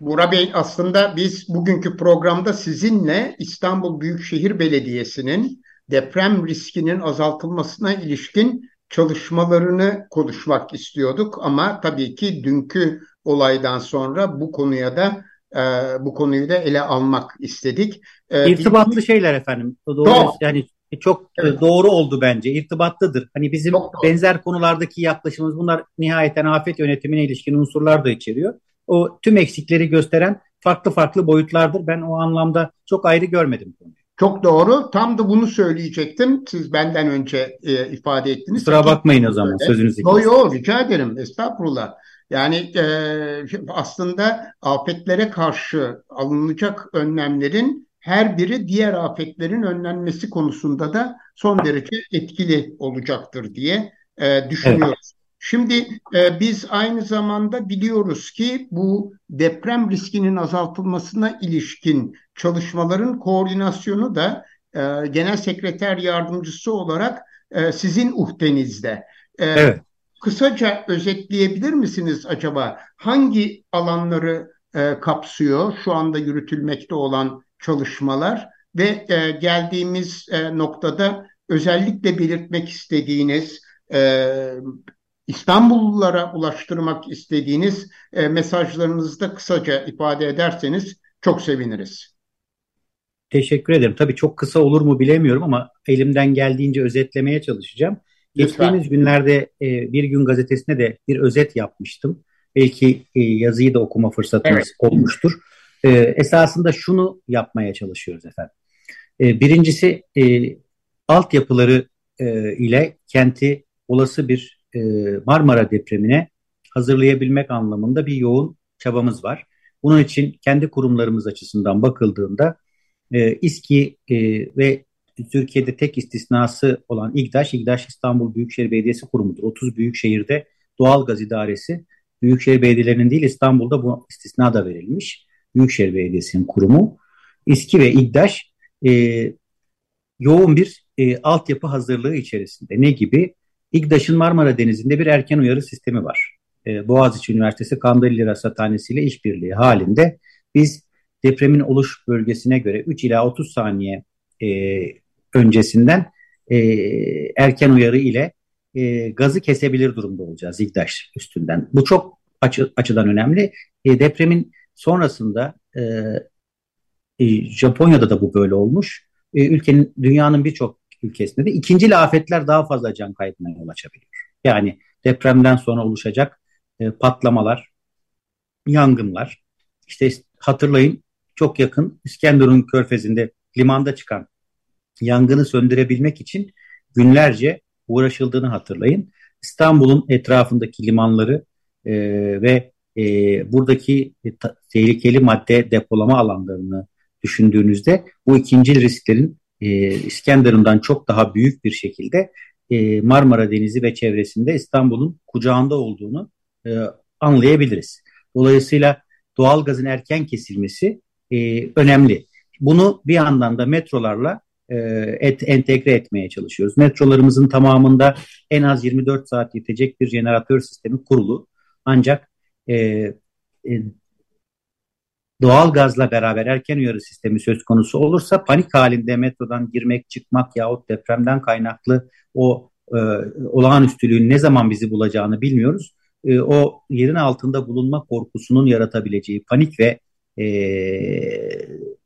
Bura Bey aslında biz bugünkü programda sizinle İstanbul Büyükşehir Belediyesi'nin deprem riskinin azaltılmasına ilişkin çalışmalarını konuşmak istiyorduk ama tabii ki dünkü olaydan sonra bu konuya da e, bu konuyu da ele almak istedik. E, İrtibatlı bir... şeyler efendim. Doğru, doğru. yani çok e, evet. doğru oldu bence. İrtibatlıdır. Hani bizim benzer konulardaki yaklaşımımız bunlar nihayeten afet yönetimine ilişkin unsurlar da içeriyor. O tüm eksikleri gösteren farklı farklı boyutlardır. Ben o anlamda çok ayrı görmedim konuyu. Çok doğru. Tam da bunu söyleyecektim. Siz benden önce e, ifade ettiniz. Kusura bakmayın o zaman sözünüzü. Yok yok rica ederim. Estağfurullah. Yani e, aslında afetlere karşı alınacak önlemlerin her biri diğer afetlerin önlenmesi konusunda da son derece etkili olacaktır diye e, düşünüyoruz. Şimdi e, biz aynı zamanda biliyoruz ki bu deprem riskinin azaltılmasına ilişkin çalışmaların koordinasyonu da e, Genel Sekreter Yardımcısı olarak e, sizin uhdenizde. E, evet. Kısaca özetleyebilir misiniz acaba hangi alanları e, kapsıyor şu anda yürütülmekte olan çalışmalar ve e, geldiğimiz e, noktada özellikle belirtmek istediğiniz e, İstanbullulara ulaştırmak istediğiniz e, mesajlarınızı da kısaca ifade ederseniz çok seviniriz. Teşekkür ederim. Tabii çok kısa olur mu bilemiyorum ama elimden geldiğince özetlemeye çalışacağım. Lütfen. Geçtiğimiz günlerde e, Bir Gün Gazetesi'ne de bir özet yapmıştım. Belki e, yazıyı da okuma fırsatınız evet. olmuştur. E, esasında şunu yapmaya çalışıyoruz efendim. E, birincisi e, altyapıları e, ile kenti olası bir e, Marmara depremine hazırlayabilmek anlamında bir yoğun çabamız var. Bunun için kendi kurumlarımız açısından bakıldığında e, İSKİ e, ve Türkiye'de tek istisnası olan İGDAŞ, İGDAŞ İstanbul Büyükşehir Belediyesi kurumudur. 30 büyük şehirde doğal gaz idaresi Büyükşehir Belediyelerinin değil İstanbul'da bu istisna da verilmiş. Büyükşehir Belediyesi'nin kurumu. İSKİ ve İGDAŞ e, yoğun bir e, altyapı hazırlığı içerisinde. Ne gibi? İGDAŞ'ın Marmara Denizi'nde bir erken uyarı sistemi var. E, Boğaziçi Üniversitesi Kandilli Rasathanesi ile işbirliği halinde biz depremin oluş bölgesine göre 3 ila 30 saniye e, öncesinden e, erken uyarı ile e, gazı kesebilir durumda olacağız İGDAŞ üstünden. Bu çok açı, açıdan önemli. E, depremin sonrasında e, e, Japonya'da da bu böyle olmuş. E, ülkenin dünyanın birçok ülkesinde de ikinci afetler daha fazla can kaybına yol açabiliyor. Yani depremden sonra oluşacak e, patlamalar, yangınlar. İşte hatırlayın çok yakın İskenderun Körfezi'nde limanda çıkan yangını söndürebilmek için günlerce uğraşıldığını hatırlayın. İstanbul'un etrafındaki limanları e, ve e, buradaki e, ta, tehlikeli madde depolama alanlarını düşündüğünüzde bu ikinci risklerin e, İskenderun'dan çok daha büyük bir şekilde e, Marmara Denizi ve çevresinde İstanbul'un kucağında olduğunu e, anlayabiliriz. Dolayısıyla doğal gazın erken kesilmesi e, önemli. Bunu bir yandan da metrolarla et, entegre etmeye çalışıyoruz. Metrolarımızın tamamında en az 24 saat yetecek bir jeneratör sistemi kurulu. Ancak e, e, doğal gazla beraber erken uyarı sistemi söz konusu olursa panik halinde metrodan girmek, çıkmak yahut depremden kaynaklı o e, olağanüstülüğün ne zaman bizi bulacağını bilmiyoruz. E, o yerin altında bulunma korkusunun yaratabileceği panik ve e,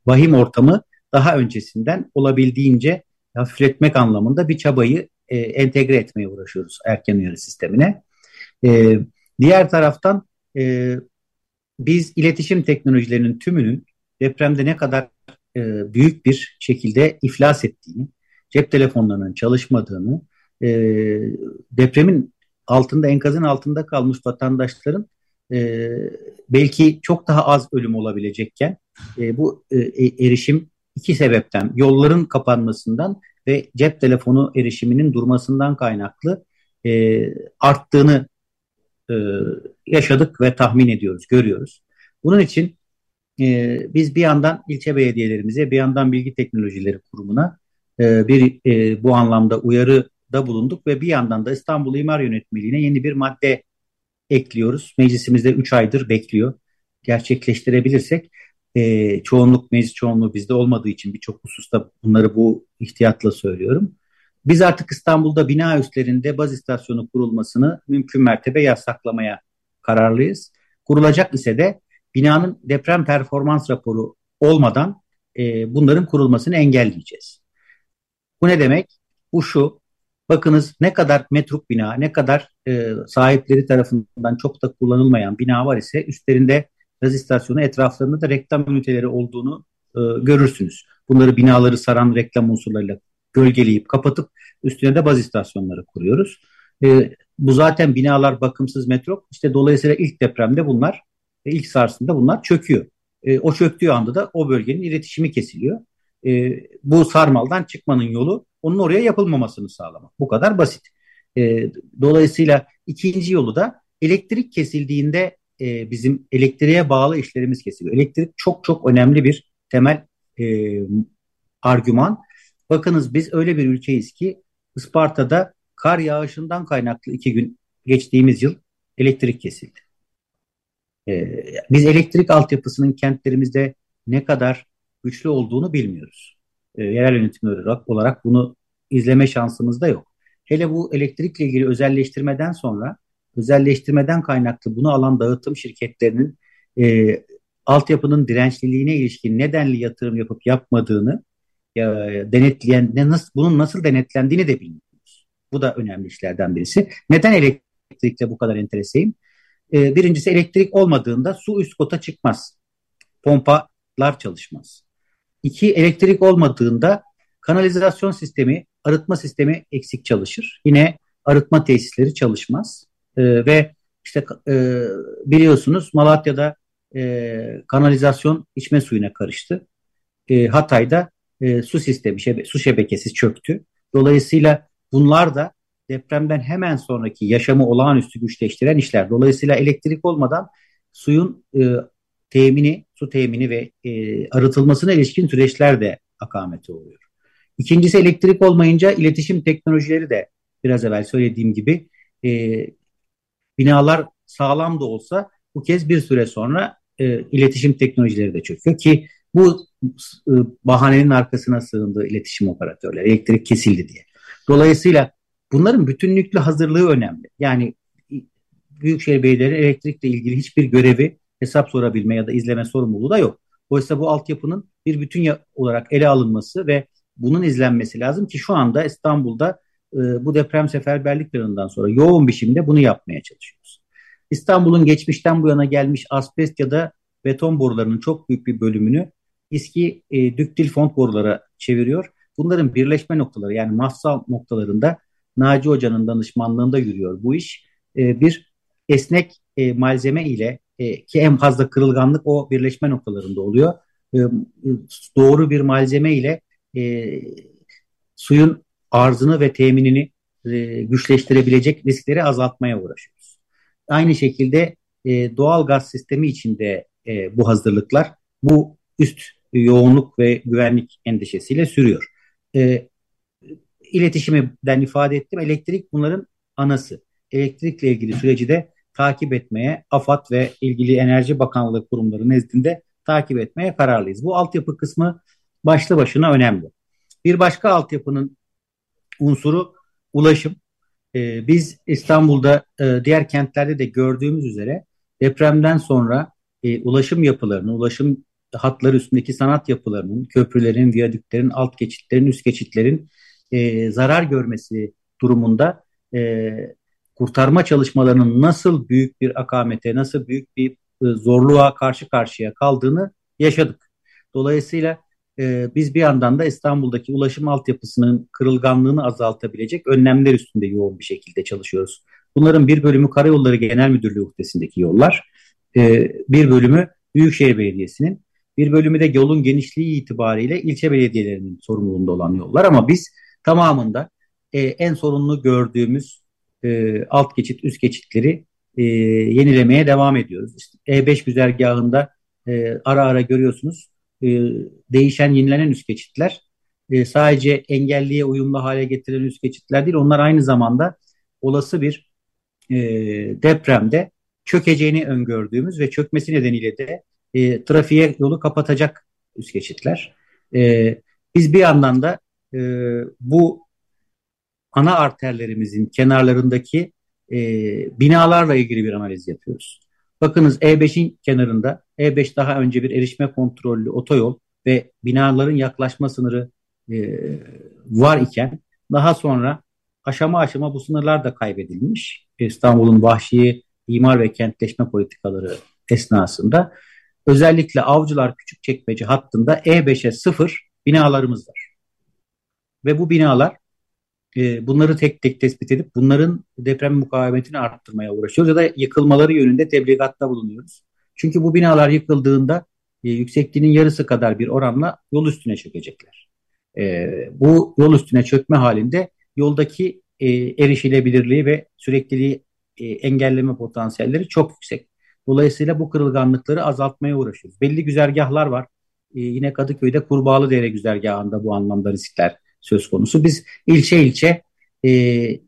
vahim ortamı daha öncesinden olabildiğince hafifletmek anlamında bir çabayı e, entegre etmeye uğraşıyoruz erken uyarı sistemine. E, diğer taraftan e, biz iletişim teknolojilerinin tümünün depremde ne kadar e, büyük bir şekilde iflas ettiğini, cep telefonlarının çalışmadığını, e, depremin altında enkazın altında kalmış vatandaşların e, belki çok daha az ölüm olabilecekken e, bu e, e, erişim iki sebepten yolların kapanmasından ve cep telefonu erişiminin durmasından kaynaklı e, arttığını e, yaşadık ve tahmin ediyoruz, görüyoruz. Bunun için e, biz bir yandan ilçe belediyelerimize, bir yandan Bilgi Teknolojileri Kurumu'na e, bir e, bu anlamda uyarıda bulunduk ve bir yandan da İstanbul İmar Yönetmeliğine yeni bir madde ekliyoruz. Meclisimizde 3 aydır bekliyor. Gerçekleştirebilirsek e, çoğunluk meclis çoğunluğu bizde olmadığı için birçok hususta bunları bu ihtiyatla söylüyorum. Biz artık İstanbul'da bina üstlerinde baz istasyonu kurulmasını mümkün mertebe yasaklamaya kararlıyız. Kurulacak ise de binanın deprem performans raporu olmadan e, bunların kurulmasını engelleyeceğiz. Bu ne demek? Bu şu, bakınız ne kadar metruk bina, ne kadar e, sahipleri tarafından çok da kullanılmayan bina var ise üstlerinde gaz istasyonu etraflarında da reklam üniteleri olduğunu e, görürsünüz. Bunları binaları saran reklam unsurlarıyla gölgeleyip kapatıp üstüne de baz istasyonları kuruyoruz. E, bu zaten binalar bakımsız metrok. İşte dolayısıyla ilk depremde bunlar, e, ilk sarsında bunlar çöküyor. E, o çöktüğü anda da o bölgenin iletişimi kesiliyor. E, bu sarmaldan çıkmanın yolu onun oraya yapılmamasını sağlamak. Bu kadar basit. E, dolayısıyla ikinci yolu da elektrik kesildiğinde e, bizim elektriğe bağlı işlerimiz kesiliyor. Elektrik çok çok önemli bir temel e, argüman. Bakınız biz öyle bir ülkeyiz ki Isparta'da kar yağışından kaynaklı iki gün geçtiğimiz yıl elektrik kesildi. E, biz elektrik altyapısının kentlerimizde ne kadar güçlü olduğunu bilmiyoruz. E, yerel yönetim olarak, olarak bunu izleme şansımız da yok. Hele bu elektrikle ilgili özelleştirmeden sonra özelleştirmeden kaynaklı bunu alan dağıtım şirketlerinin e, altyapının dirençliliğine ilişkin nedenli yatırım yapıp yapmadığını ya, denetleyen ne nasıl bunun nasıl denetlendiğini de bilmiyoruz. Bu da önemli işlerden birisi. Neden elektrikle bu kadar entereseyim? Ee, birincisi elektrik olmadığında su üst kota çıkmaz. Pompalar çalışmaz. İki elektrik olmadığında kanalizasyon sistemi, arıtma sistemi eksik çalışır. Yine arıtma tesisleri çalışmaz. Ee, ve işte e, biliyorsunuz Malatya'da e, kanalizasyon içme suyuna karıştı. E, Hatay'da e, su sistemi, şebe, su şebekesi çöktü. Dolayısıyla bunlar da depremden hemen sonraki yaşamı olağanüstü güçleştiren işler. Dolayısıyla elektrik olmadan suyun e, temini, su temini ve e, arıtılmasına ilişkin süreçler de akamete oluyor. İkincisi elektrik olmayınca iletişim teknolojileri de biraz evvel söylediğim gibi e, binalar sağlam da olsa bu kez bir süre sonra e, iletişim teknolojileri de çöküyor ki bu e, bahanenin arkasına sığındığı iletişim operatörleri elektrik kesildi diye. Dolayısıyla bunların bütünlüklü hazırlığı önemli. Yani Büyükşehir Belediyeleri elektrikle ilgili hiçbir görevi hesap sorabilme ya da izleme sorumluluğu da yok. Oysa bu altyapının bir bütün olarak ele alınması ve bunun izlenmesi lazım ki şu anda İstanbul'da e, bu deprem seferberlik planından sonra yoğun biçimde bunu yapmaya çalışıyoruz. İstanbul'un geçmişten bu yana gelmiş asbest ya da beton borularının çok büyük bir bölümünü İSKİ e, düktil font borulara çeviriyor. Bunların birleşme noktaları yani mafsal noktalarında Naci Hoca'nın danışmanlığında yürüyor bu iş. E, bir esnek e, malzeme ile e, ki en fazla kırılganlık o birleşme noktalarında oluyor. E, doğru bir malzeme ile e, suyun arzını ve teminini e, güçleştirebilecek riskleri azaltmaya uğraşıyoruz. Aynı şekilde e, doğal gaz sistemi içinde e, bu hazırlıklar bu üst yoğunluk ve güvenlik endişesiyle sürüyor. E, iletişimden ifade ettim. Elektrik bunların anası. Elektrikle ilgili süreci de takip etmeye AFAD ve ilgili Enerji Bakanlığı kurumları nezdinde takip etmeye kararlıyız. Bu altyapı kısmı başlı başına önemli. Bir başka altyapının unsuru ulaşım. Ee, biz İstanbul'da e, diğer kentlerde de gördüğümüz üzere depremden sonra e, ulaşım yapılarının, ulaşım hatları üstündeki sanat yapılarının, köprülerin, viyadüklerin, alt geçitlerin, üst geçitlerin e, zarar görmesi durumunda e, kurtarma çalışmalarının nasıl büyük bir akamete, nasıl büyük bir e, zorluğa karşı karşıya kaldığını yaşadık. Dolayısıyla e, biz bir yandan da İstanbul'daki ulaşım altyapısının kırılganlığını azaltabilecek önlemler üstünde yoğun bir şekilde çalışıyoruz. Bunların bir bölümü Karayolları Genel Müdürlüğü uhdesindeki yollar, e, bir bölümü Büyükşehir Belediyesi'nin, bir bölümü de yolun genişliği itibariyle ilçe belediyelerinin sorumluluğunda olan yollar ama biz tamamında e, en sorunlu gördüğümüz e, alt geçit, üst geçitleri e, yenilemeye devam ediyoruz. İşte E5 güzergahında e, ara ara görüyorsunuz e, değişen, yenilenen üst geçitler e, sadece engelliye uyumlu hale getirilen üst geçitler değil, onlar aynı zamanda olası bir e, depremde çökeceğini öngördüğümüz ve çökmesi nedeniyle de e, trafiğe yolu kapatacak üst geçitler. E, biz bir yandan da e, bu ana arterlerimizin kenarlarındaki e, binalarla ilgili bir analiz yapıyoruz. Bakınız E5'in kenarında E5 daha önce bir erişme kontrollü otoyol ve binaların yaklaşma sınırı e, var iken daha sonra aşama aşama bu sınırlar da kaybedilmiş. İstanbul'un vahşi imar ve kentleşme politikaları esnasında özellikle Avcılar Küçükçekmece hattında E5'e sıfır binalarımız var. Ve bu binalar e, bunları tek tek tespit edip bunların deprem mukavemetini arttırmaya uğraşıyoruz ya da yıkılmaları yönünde tebligatta bulunuyoruz. Çünkü bu binalar yıkıldığında e, yüksekliğinin yarısı kadar bir oranla yol üstüne çökecekler. E, bu yol üstüne çökme halinde yoldaki erişilebilirliği ve sürekliliği engelleme potansiyelleri çok yüksek. Dolayısıyla bu kırılganlıkları azaltmaya uğraşıyoruz. Belli güzergahlar var. E, yine Kadıköy'de Kurbağalıdere güzergahında bu anlamda riskler söz konusu. Biz ilçe ilçe e,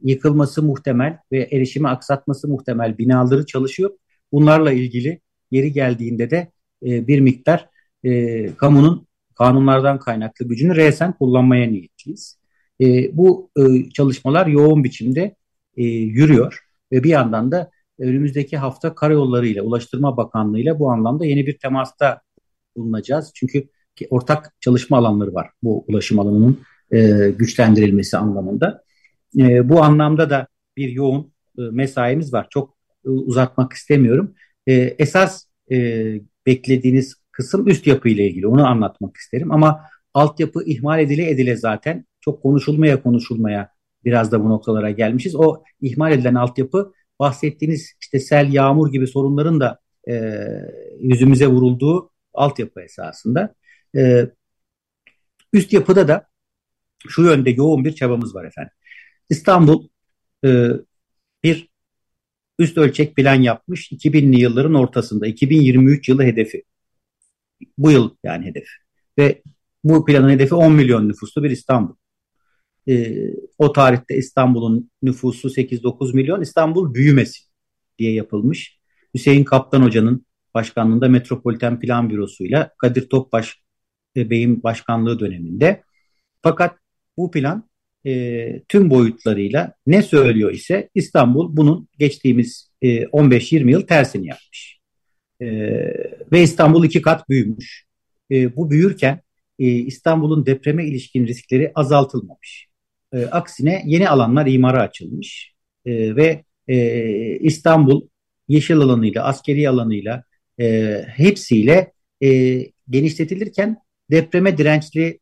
yıkılması muhtemel ve erişimi aksatması muhtemel binaları çalışıyor. Bunlarla ilgili yeri geldiğinde de e, bir miktar e, kamunun kanunlardan kaynaklı gücünü resen kullanmaya niyetliyiz. E, bu e, çalışmalar yoğun biçimde e, yürüyor ve bir yandan da önümüzdeki hafta Karayolları ile Ulaştırma Bakanlığı ile bu anlamda yeni bir temasta bulunacağız. Çünkü ortak çalışma alanları var bu ulaşım alanının e, güçlendirilmesi anlamında. E, bu anlamda da bir yoğun e, mesaimiz var. Çok e, uzatmak istemiyorum. E, esas e, beklediğiniz kısım üst yapı ile ilgili. Onu anlatmak isterim ama altyapı ihmal edile edile zaten çok konuşulmaya konuşulmaya biraz da bu noktalara gelmişiz. O ihmal edilen altyapı bahsettiğiniz işte sel, yağmur gibi sorunların da e, yüzümüze vurulduğu altyapı esasında. E, üst yapıda da şu yönde yoğun bir çabamız var efendim. İstanbul e, bir üst ölçek plan yapmış 2000'li yılların ortasında 2023 yılı hedefi. Bu yıl yani hedef. Ve bu planın hedefi 10 milyon nüfuslu bir İstanbul. E, o tarihte İstanbul'un nüfusu 8-9 milyon. İstanbul büyümesin diye yapılmış. Hüseyin Kaptan Hoca'nın başkanlığında Metropoliten Plan Bürosu'yla Kadir Topbaş Bey'in başkanlığı döneminde. Fakat bu plan e, tüm boyutlarıyla ne söylüyor ise İstanbul bunun geçtiğimiz e, 15-20 yıl tersini yapmış. E, ve İstanbul iki kat büyümüş. E, bu büyürken e, İstanbul'un depreme ilişkin riskleri azaltılmamış. E, aksine yeni alanlar imara açılmış e, ve e, İstanbul yeşil alanıyla, askeri alanıyla e, hepsiyle e, genişletilirken depreme dirençli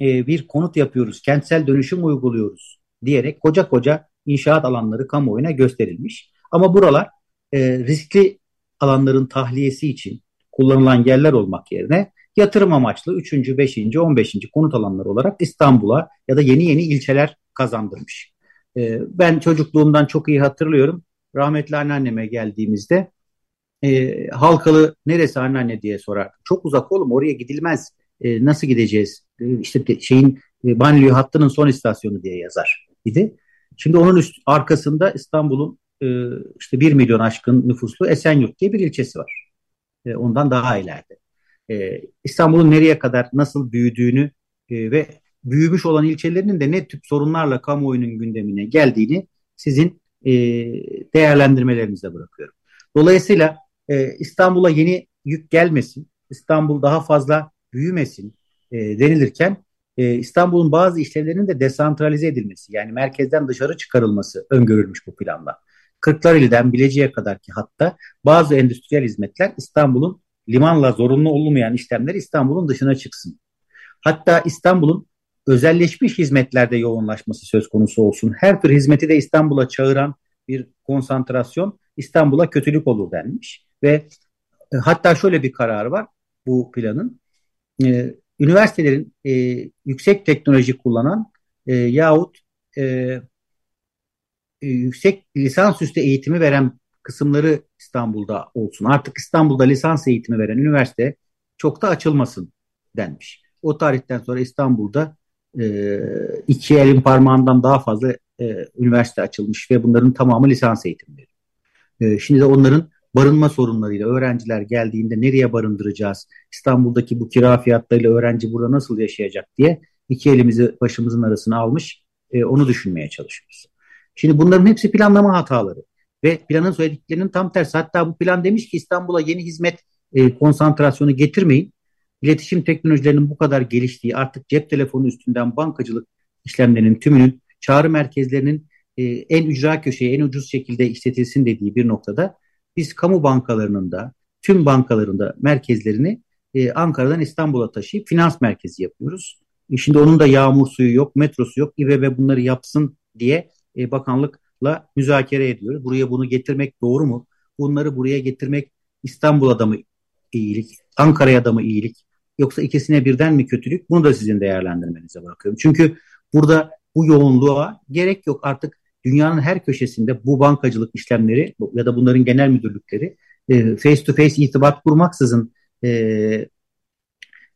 e, bir konut yapıyoruz, kentsel dönüşüm uyguluyoruz diyerek koca koca inşaat alanları kamuoyuna gösterilmiş. Ama buralar e, riskli alanların tahliyesi için kullanılan yerler olmak yerine yatırım amaçlı 3. 5. 15. konut alanları olarak İstanbul'a ya da yeni yeni ilçeler kazandırmış. E, ben çocukluğumdan çok iyi hatırlıyorum. Rahmetli anneanneme geldiğimizde e, Halkalı neresi anneanne diye sorar. Çok uzak oğlum oraya gidilmez. E, nasıl gideceğiz? E, işte şeyin e, banliyö hattının son istasyonu diye yazar idi. Şimdi onun üst, arkasında İstanbul'un e, işte 1 milyon aşkın nüfuslu Esenyurt diye bir ilçesi var. Ondan daha ileride. E, İstanbul'un nereye kadar nasıl büyüdüğünü e, ve büyümüş olan ilçelerinin de ne tip sorunlarla kamuoyunun gündemine geldiğini sizin e, değerlendirmelerinize bırakıyorum. Dolayısıyla e, İstanbul'a yeni yük gelmesin, İstanbul daha fazla büyümesin e, denilirken e, İstanbul'un bazı işlevlerinin de desantralize edilmesi yani merkezden dışarı çıkarılması öngörülmüş bu planla. Kırklareli'den Bilecik'e kadarki hatta bazı endüstriyel hizmetler İstanbul'un limanla zorunlu olmayan işlemler İstanbul'un dışına çıksın. Hatta İstanbul'un özelleşmiş hizmetlerde yoğunlaşması söz konusu olsun. Her tür hizmeti de İstanbul'a çağıran bir konsantrasyon İstanbul'a kötülük olur denmiş. Ve e, hatta şöyle bir karar var bu planın. E, üniversitelerin e, yüksek teknoloji kullanan e, yahut e, e, yüksek lisansüstü eğitimi veren kısımları İstanbul'da olsun. Artık İstanbul'da lisans eğitimi veren üniversite çok da açılmasın denmiş. O tarihten sonra İstanbul'da e, iki elin parmağından daha fazla e, üniversite açılmış ve bunların tamamı lisans eğitimleri. E, şimdi de onların barınma sorunlarıyla öğrenciler geldiğinde nereye barındıracağız? İstanbul'daki bu kira fiyatlarıyla öğrenci burada nasıl yaşayacak diye iki elimizi başımızın arasına almış e, onu düşünmeye çalışıyoruz. Şimdi bunların hepsi planlama hataları ve planın söylediklerinin tam tersi. Hatta bu plan demiş ki İstanbul'a yeni hizmet e, konsantrasyonu getirmeyin. İletişim teknolojilerinin bu kadar geliştiği artık cep telefonu üstünden bankacılık işlemlerinin tümünün çağrı merkezlerinin e, en ücra köşeye en ucuz şekilde işletilsin dediği bir noktada biz kamu bankalarının da tüm bankalarında merkezlerini e, Ankara'dan İstanbul'a taşıyıp finans merkezi yapıyoruz. E, şimdi onun da yağmur suyu yok, metrosu yok. İBB bunları yapsın diye e, bakanlıkla müzakere ediyoruz. Buraya bunu getirmek doğru mu? Bunları buraya getirmek İstanbul'a da mı iyilik, Ankara'ya da mı iyilik? Yoksa ikisine birden mi kötülük? Bunu da sizin değerlendirmenize bırakıyorum. Çünkü burada bu yoğunluğa gerek yok. Artık dünyanın her köşesinde bu bankacılık işlemleri ya da bunların genel müdürlükleri e, face to face itibat kurmaksızın e,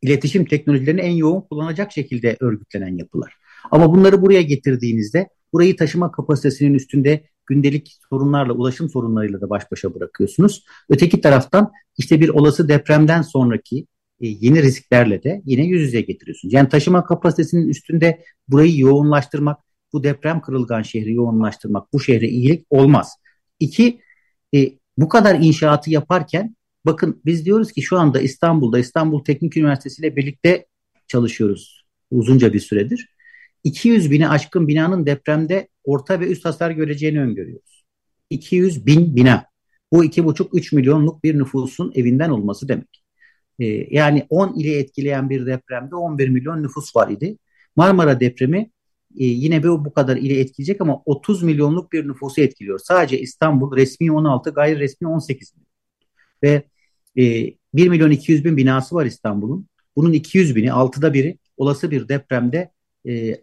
iletişim teknolojilerini en yoğun kullanacak şekilde örgütlenen yapılar. Ama bunları buraya getirdiğinizde burayı taşıma kapasitesinin üstünde gündelik sorunlarla, ulaşım sorunlarıyla da baş başa bırakıyorsunuz. Öteki taraftan işte bir olası depremden sonraki e, yeni risklerle de yine yüz yüze getiriyorsunuz. Yani taşıma kapasitesinin üstünde burayı yoğunlaştırmak bu deprem kırılgan şehri yoğunlaştırmak bu şehre iyilik olmaz. İki, e, bu kadar inşaatı yaparken bakın biz diyoruz ki şu anda İstanbul'da İstanbul Teknik Üniversitesi ile birlikte çalışıyoruz uzunca bir süredir. 200 bini aşkın binanın depremde orta ve üst hasar göreceğini öngörüyoruz. 200 bin bina. Bu 2,5-3 milyonluk bir nüfusun evinden olması demek. Ee, yani 10 ili etkileyen bir depremde 11 milyon nüfus var idi. Marmara depremi e, yine bu, bu kadar ili etkileyecek ama 30 milyonluk bir nüfusu etkiliyor. Sadece İstanbul resmi 16, gayri resmi 18 milyon. Ve e, 1 milyon 200 bin binası var İstanbul'un. Bunun 200 bini, altıda biri olası bir depremde e,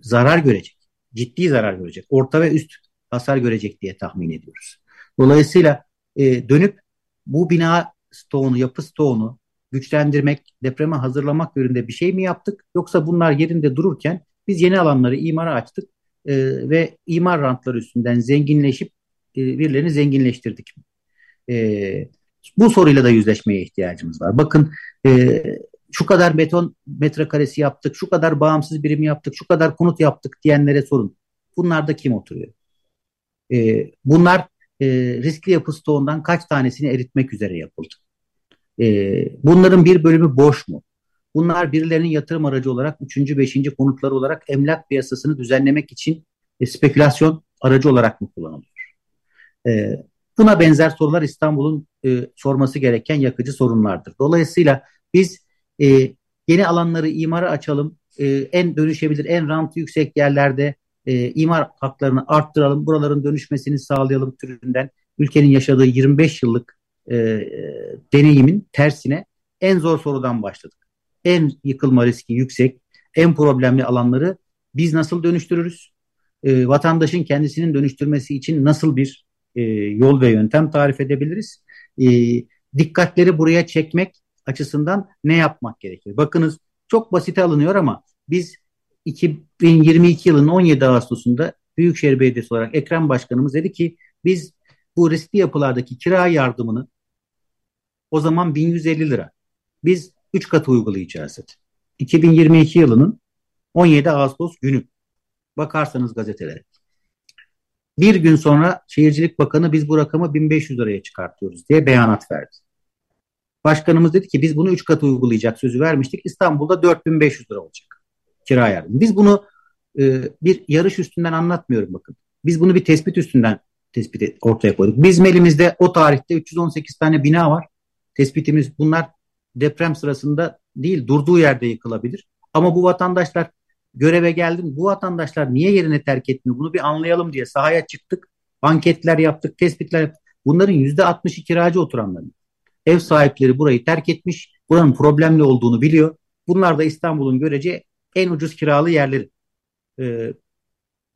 zarar görecek. Ciddi zarar görecek. Orta ve üst hasar görecek diye tahmin ediyoruz. Dolayısıyla e, dönüp bu bina stoğunu, yapı stoğunu güçlendirmek, depreme hazırlamak yönünde bir şey mi yaptık? Yoksa bunlar yerinde dururken biz yeni alanları imara açtık e, ve imar rantları üstünden zenginleşip e, birilerini zenginleştirdik mi? E, bu soruyla da yüzleşmeye ihtiyacımız var. Bakın e, şu kadar beton metrekaresi yaptık, şu kadar bağımsız birim yaptık, şu kadar konut yaptık diyenlere sorun. Bunlarda kim oturuyor? E, bunlar e, riskli yapı stoğundan kaç tanesini eritmek üzere yapıldı? E, bunların bir bölümü boş mu? Bunlar birilerinin yatırım aracı olarak üçüncü, beşinci konutları olarak emlak piyasasını düzenlemek için e, spekülasyon aracı olarak mı kullanılıyor? E, buna benzer sorular İstanbul'un e, sorması gereken yakıcı sorunlardır. Dolayısıyla biz e, yeni alanları imara açalım, e, en dönüşebilir, en rantı yüksek yerlerde e, imar haklarını arttıralım, buraların dönüşmesini sağlayalım türünden ülkenin yaşadığı 25 yıllık e, deneyimin tersine en zor sorudan başladık. En yıkılma riski yüksek, en problemli alanları biz nasıl dönüştürürüz? E, vatandaşın kendisinin dönüştürmesi için nasıl bir e, yol ve yöntem tarif edebiliriz? E, dikkatleri buraya çekmek açısından ne yapmak gerekir? Bakınız çok basite alınıyor ama biz 2022 yılının 17 Ağustos'unda Büyükşehir Belediyesi olarak Ekrem Başkanımız dedi ki biz bu riskli yapılardaki kira yardımını o zaman 1150 lira. Biz 3 katı uygulayacağız dedi. 2022 yılının 17 Ağustos günü. Bakarsanız gazetelere. Bir gün sonra Şehircilik Bakanı biz bu rakamı 1500 liraya çıkartıyoruz diye beyanat verdi. Başkanımız dedi ki biz bunu 3 katı uygulayacak sözü vermiştik. İstanbul'da 4500 lira olacak kira yardımı. Biz bunu e, bir yarış üstünden anlatmıyorum bakın. Biz bunu bir tespit üstünden tespit ortaya koyduk. Bizim elimizde o tarihte 318 tane bina var. Tespitimiz bunlar deprem sırasında değil durduğu yerde yıkılabilir. Ama bu vatandaşlar göreve geldim. Bu vatandaşlar niye yerini terk etmiyor? Bunu bir anlayalım diye sahaya çıktık. Anketler yaptık, tespitler yaptık. Bunların %60'ı kiracı oturanların. Ev sahipleri burayı terk etmiş. Buranın problemli olduğunu biliyor. Bunlar da İstanbul'un görece en ucuz kiralı yerleri. Ee,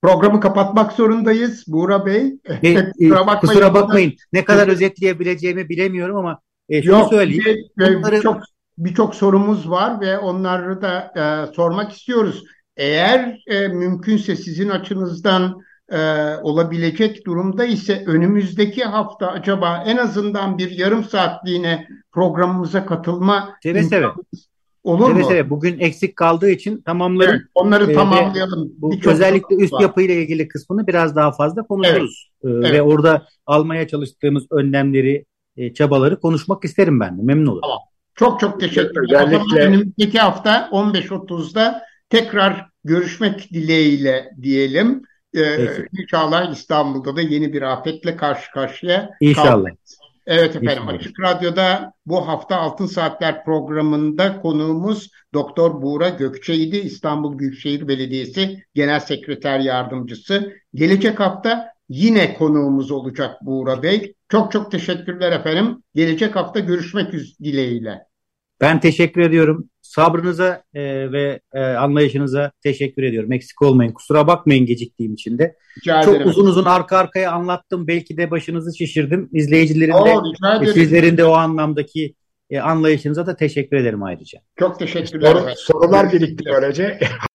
Programı kapatmak zorundayız Buğra Bey. E, (laughs) e, kusura bakmayın. Kusura bakmayın. Ne kadar özetleyebileceğimi bilemiyorum ama e, şunu Yok, söyleyeyim. Bir, bunları... Çok birçok sorumuz var ve onları da e, sormak istiyoruz. Eğer e, mümkünse sizin açınızdan e, olabilecek durumda ise önümüzdeki hafta acaba en azından bir yarım saatliğine programımıza katılma seve seve. Olur seve mu? Seve. Bugün eksik kaldığı için tamamlarım. Evet, onları ee, tamamlayalım. Bu özellikle üst yapıyla ilgili kısmını biraz daha fazla konuşuruz. Evet, ee, evet. Ve orada almaya çalıştığımız önlemleri, e, çabaları konuşmak isterim ben de. Memnun olurum. Tamam. Çok çok teşekkür ederim. Özellikle... Önümüzdeki hafta 15.30'da tekrar görüşmek dileğiyle diyelim. Ee, inşallah İstanbul'da da yeni bir afetle karşı karşıya İnşallah. Kalmayız. Evet efendim İnşallah. Açık Radyo'da bu hafta Altın Saatler programında konuğumuz Doktor Buğra Gökçe'ydi. İstanbul Büyükşehir Belediyesi Genel Sekreter Yardımcısı. Gelecek hafta yine konuğumuz olacak Buğra Bey. Çok çok teşekkürler efendim. Gelecek hafta görüşmek dileğiyle. Ben teşekkür ediyorum. Sabrınıza e, ve e, anlayışınıza teşekkür ediyorum. Eksik olmayın. Kusura bakmayın geciktiğim için de. Rica Çok ederim. uzun uzun arka arkaya anlattım. Belki de başınızı şişirdim. İzleyicilerin de, sizlerin de o anlamdaki e, anlayışınıza da teşekkür ederim ayrıca. Çok teşekkürler. Soru, sorular birikti böylece. (laughs)